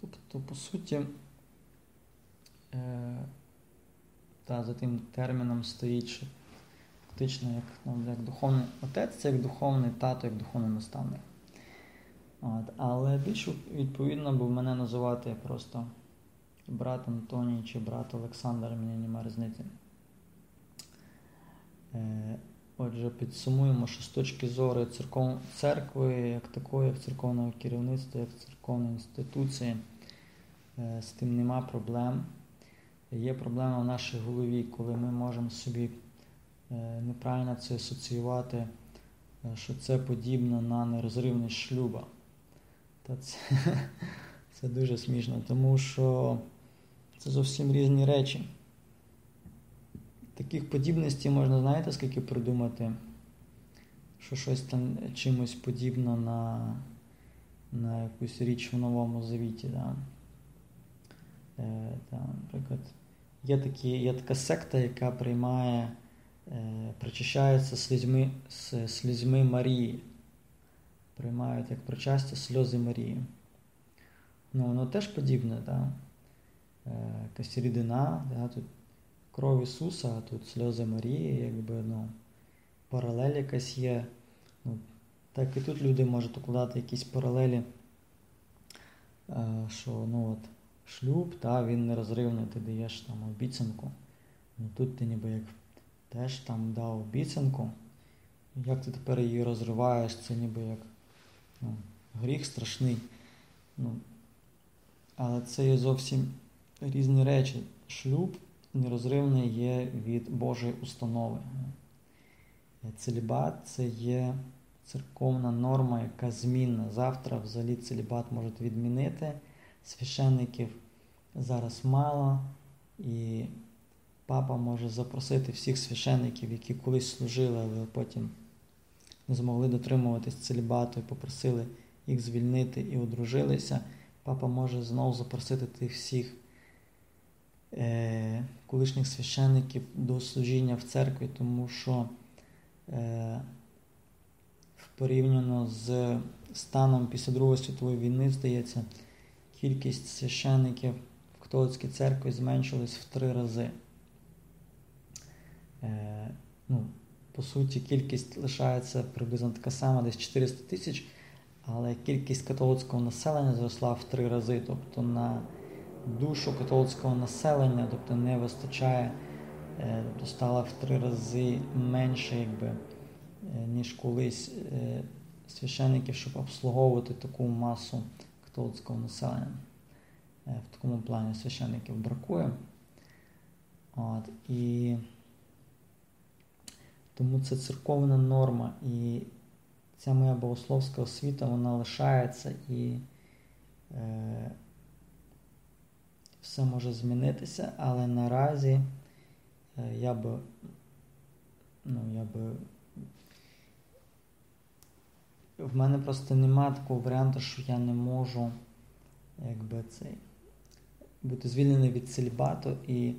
Тобто, по суті, е, та за тим терміном стоїть, що фактично як ну, як духовний отець, це як духовний тато, як духовний наставник. От, Але більш відповідно, бо мене називати просто брат Антоній чи брат Олександр, мені немає різниці. Отже, підсумуємо, що з точки зору церков... церкви, як такої, як церковного керівництва, як церковної інституції, е, з тим нема проблем. Є проблема в нашій голові, коли ми можемо собі е, неправильно це асоціювати, е, що це подібно на нерозривність шлюба. Та це, це дуже смішно, тому що це зовсім різні речі. Таких подібностей можна, знаєте, скільки придумати, що щось там чимось подібно на на якусь річ в новому завіті. Да? Е, да, Наприклад, є такі, є така секта, яка приймає, е, причащається слізьми, слізьми Марії. Приймають як причастя сльози Марії. Ну, Воно теж подібне, да? е, якась рідина, да? тут кров Ісуса, а тут сльози Марії, якби ну, паралель якась є. Ну, Так і тут люди можуть укладати якісь паралелі, що ну от, шлюб, та, він нерозривний, ти даєш там обіцянку. Ну Тут ти ніби як теж там дав обіцянку. Як ти тепер її розриваєш, це ніби як ну, гріх страшний. Ну, Але це є зовсім різні речі. Шлюб нерозривний є від Божої установи. Целібат це є церковна норма, яка змінна. Завтра взагалі целібат можуть відмінити. Священників зараз мало, і папа може запросити всіх священників, які колись служили, але потім не змогли дотримуватись целібату і попросили їх звільнити і одружилися. Папа може знову запросити тих всіх е, колишніх священників до служіння в церкві, тому що е, порівняно з станом після Другої світової війни, здається, кількість священників в католицькій церкві зменшилась в три рази. Е, ну, По суті, кількість лишається приблизно така сама, десь 400 тисяч, але кількість католицького населення зросла в три рази. Тобто на душу католицького населення, тобто не вистачає, е, тобто стало в три рази менше, якби, е, ніж колись е, священників, щоб обслуговувати таку масу католицького населення. В такому плані священників бракує. От, І тому це церковна норма. І ця моя богословська освіта вона лишається і е, все може змінитися, але наразі е, я би ну, я би в мене просто немає такого варіанту, що я не можу якби цей, бути звільнений від целібату і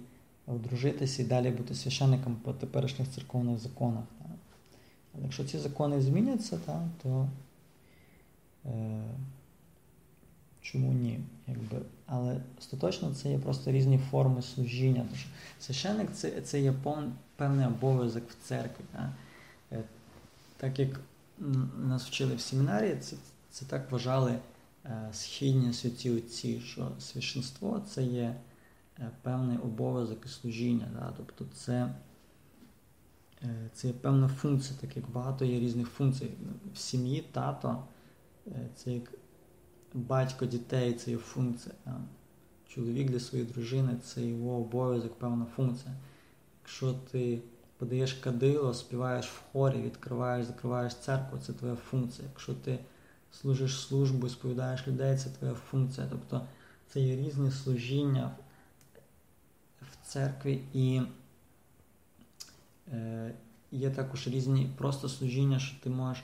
одружитися і далі бути священником по теперішніх церковних законах. Так. Але якщо ці закони зміняться, так, то е, чому ні? Якби. Але остаточно це є просто різні форми служіння. Тому що Священник це це є певний обов'язок в церкві. Так, е, так як нас вчили в семінарі, це це так вважали е, східні святі отці, що священство це є е, певний обов'язок і служіння. Да? Тобто це це є певна функція, так як багато є різних функцій. В сім'ї тато це як батько дітей, це є функція. Чоловік для своєї дружини це його обов'язок, певна функція. Якщо ти подаєш кадило, співаєш в хорі, відкриваєш, закриваєш церкву, це твоя функція. Якщо ти служиш службу, і сповідаєш людей, це твоя функція. Тобто це є різні служіння в церкві і е, є також різні просто служіння, що ти можеш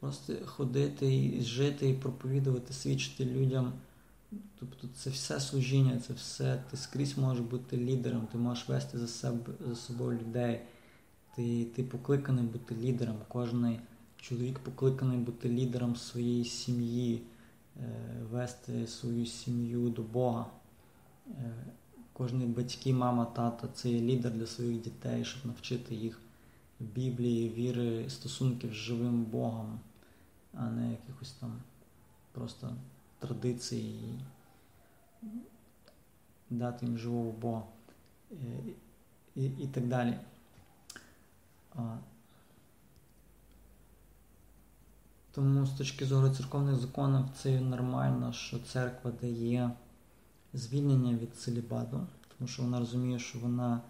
просто ходити і жити і проповідувати, свідчити людям. Тобто це все служіння, це все, ти скрізь можеш бути лідером, ти можеш вести за себе за собою людей. Ти ти покликаний бути лідером. Кожен чоловік покликаний бути лідером своєї сім'ї, е, вести свою сім'ю до Бога. Е, Кожен батьки, мама, тата це є лідер для своїх дітей, щоб навчити їх Біблії, віри, стосунків з живим Богом, а не якихось там просто традицій і дати їм живого Бога і, і, і так далі. Тому з точки зору церковних законів це нормально, що церква дає звільнення від целібату, тому що вона розуміє, що вона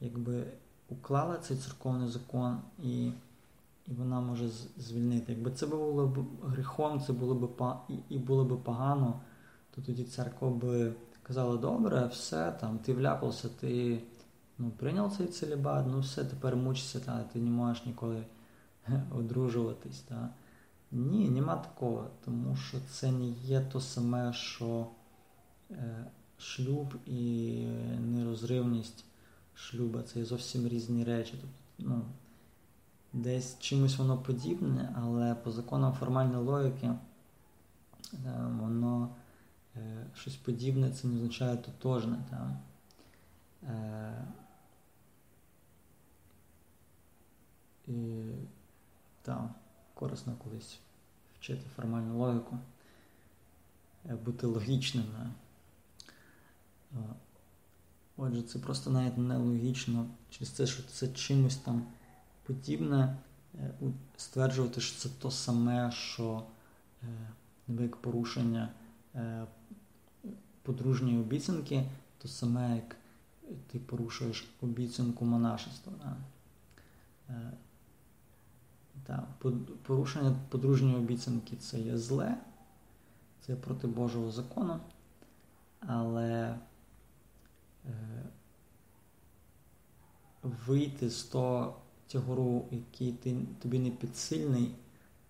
якби уклала цей церковний закон і і вона може звільнити. Якби це було б гріхом, це було б і було б погано, то тоді церква би казала, добре, все, там, ти вляпався, ти ну, прийняв цей целібат, ну все, тепер мучишся, та, ти не можеш ніколи одружуватись. Та. Ні, нема такого, тому що це не є то саме, що е, шлюб і нерозривність шлюба. Це зовсім різні речі. Тобто, ну, Десь чимось воно подібне, але по законам формальної логіки е, воно е, щось подібне, це не означає тотожне. Так? Е, і так, корисно колись вчити формальну логіку, бути логічним. Отже, це просто навіть нелогічно через те, що це чимось там подібне е, стверджувати, що це то саме, що як порушення е, подружньої обіцянки, то саме, як ти порушуєш обіцянку монашества. Е, порушення подружньої обіцянки це є зле, це проти Божого закону, але е, вийти з того тягару, який ти, тобі не підсильний,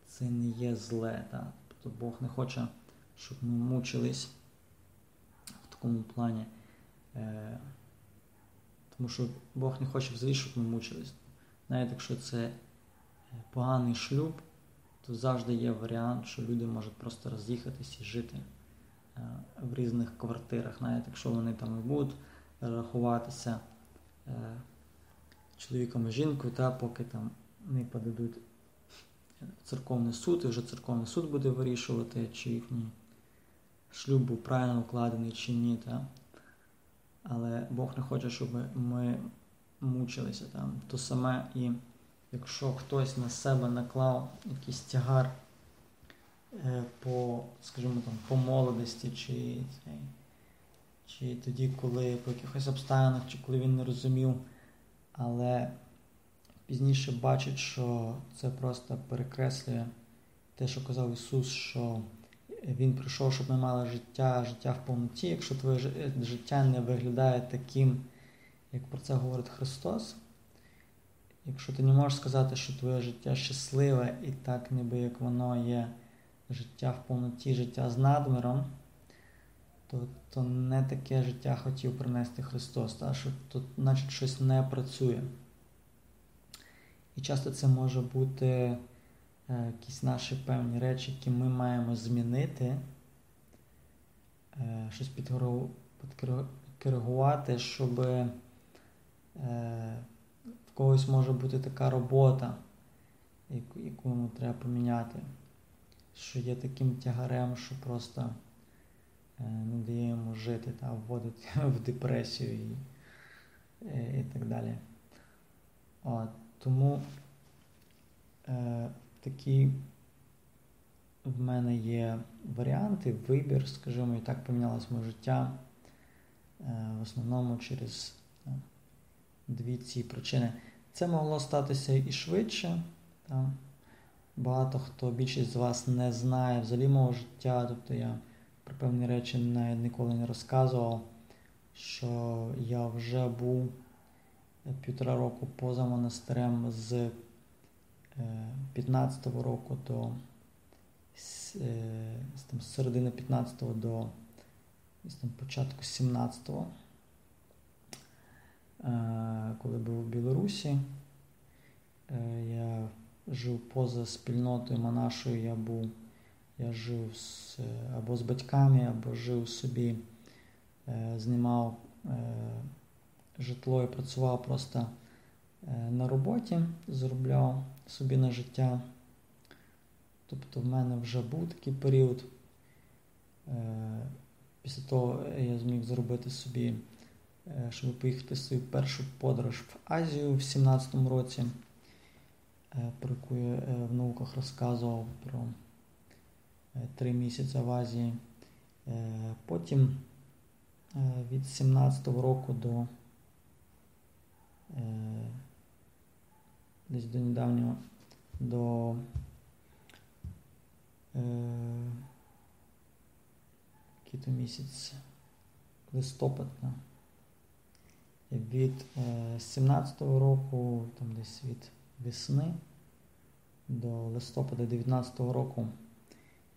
це не є зле. Так? Тобто Бог не хоче, щоб ми мучились в такому плані. Е, Тому що Бог не хоче взагалі, щоб ми мучились. Навіть якщо це е, поганий шлюб, то завжди є варіант, що люди можуть просто роз'їхатись і жити е, в різних квартирах, навіть якщо вони там і будуть рахуватися. Чоловіком і жінкою, та поки там не подадуть церковний суд, і вже церковний суд буде вирішувати, чи їхній шлюб був правильно укладений чи ні. Та? Але Бог не хоче, щоб ми мучилися там. То саме і якщо хтось на себе наклав якийсь тягар е, по, скажімо там, по молодості, чи, чи тоді, коли по якихось обставинах, чи коли він не розумів. Але пізніше бачать, що це просто перекреслює те, що казав Ісус, що Він прийшов, щоб ми мали життя, життя в повноті. Якщо твоє життя не виглядає таким, як про це говорить Христос, якщо ти не можеш сказати, що твоє життя щасливе і так, ніби як воно є життя в повноті, життя з надміром, то то не таке життя хотів принести Христос, та, що тут, значить, щось не працює. І часто це може бути е, якісь наші певні речі, які ми маємо змінити, е, щось підкоригувати, щоб е, в когось може бути така робота, яку, яку йому треба поміняти, що є таким тягарем, що просто не дає йому жити та вводить в депресію і, е, і так далі. От. Тому е, такі в мене є варіанти, вибір, скажімо, і так помінялось моє життя. Е, в основному через е, дві ці причини. Це могло статися і швидше. Так? Багато хто, більшість з вас не знає взагалі мого життя, тобто я про певні речі навіть ніколи не розказував, що я вже був півтора року поза монастирем з 15-го е, року до з, е, там, з середини 15-го до там, початку 17-го, е, коли був у Білорусі. Я жив поза спільнотою монашою, я був, я жив з, або з батьками, або жив собі, знімав житло і працював просто е, на роботі, заробляв собі на життя. Тобто в мене вже був такий період. Е, після того я зміг зробити собі, е, щоб поїхати свою першу подорож в Азію в 17-му році, про яку я в науках розказував про три місяці в Азії. Потім від 17-го року до Е, десь до недавнього до е, який то місяць листопад. Від е, 17-го року, там десь від весни до листопада 19-го року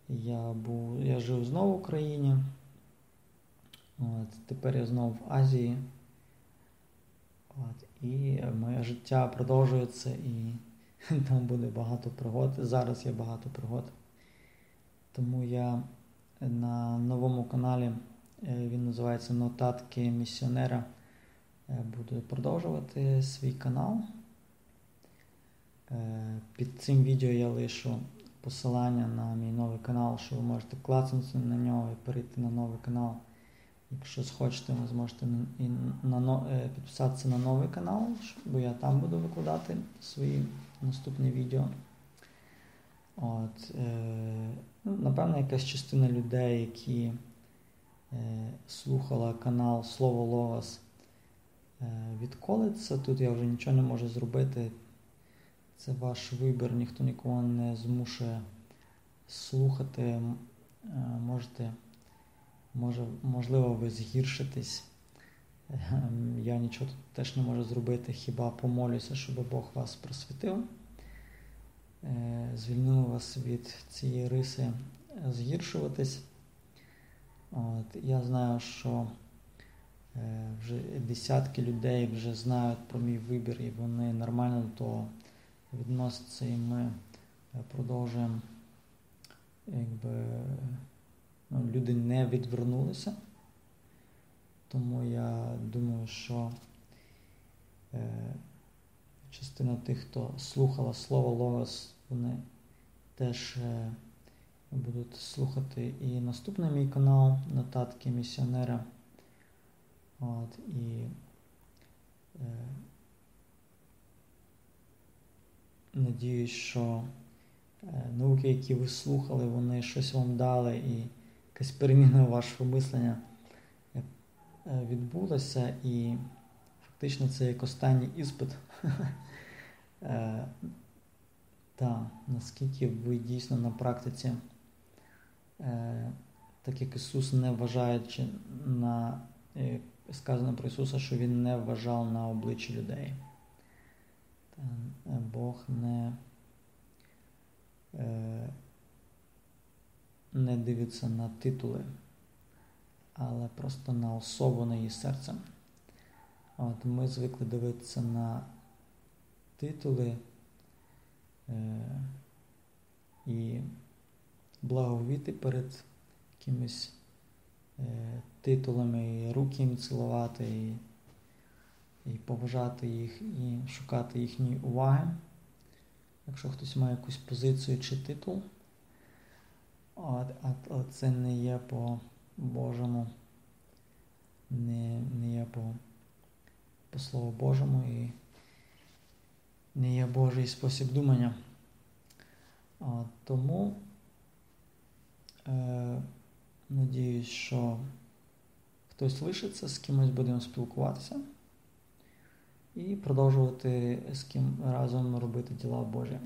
я був, я жив знову в Україні. От, Тепер я знову в Азії. От, І моє життя продовжується і там буде багато пригод. Зараз є багато пригод. Тому я на новому каналі, е, він називається Нотатки місіонера. Е, буду продовжувати свій канал. Е, під цим відео я лишу посилання на мій новий канал, що ви можете клацнути на нього і перейти на новий канал. Якщо схочете, ви зможете і на, е, підписатися на новий канал, бо я там буду викладати свої наступні відео. От, е, ну, Напевно, якась частина людей, які е, слухала канал Слово Логос, е, відколиться. Тут я вже нічого не можу зробити. Це ваш вибір, ніхто нікого не змушує слухати. Е, можете може, можливо, ви згіршитесь. Ем, я нічого тут теж не можу зробити, хіба помолюся, щоб Бог вас просвітив, е, звільнив вас від цієї риси згіршуватись. От, Я знаю, що е, вже десятки людей вже знають про мій вибір, і вони нормально до того відносяться, і ми е, продовжуємо якби ну, люди не відвернулися. Тому я думаю, що е, частина тих, хто слухала слово Логос, вони теж е, будуть слухати і наступний мій канал Нотатки місіонера. От, і е, Надіюсь, що е, науки, які ви слухали, вони щось вам дали. і якась переміна вашого мислення е, відбулася, і фактично це як останній іспит Е, та, наскільки ви дійсно на практиці, так як Ісус не вважаючи на сказано про Ісуса, що Він не вважав на обличчі людей. Е, Бог не е, не дивиться на титули, але просто на особу, на її серце. От Ми звикли дивитися на титули е, і благовіти перед якимись титулами, і руки їм цілувати, і, і поважати їх, і шукати їхньої уваги. Якщо хтось має якусь позицію чи титул, а, це не є по Божому, не, не є по, по Слову Божому і не є Божий спосіб думання. А, Тому е, надіюсь, що хтось лишиться, з кимось будемо спілкуватися і продовжувати з ким разом робити діла Божі.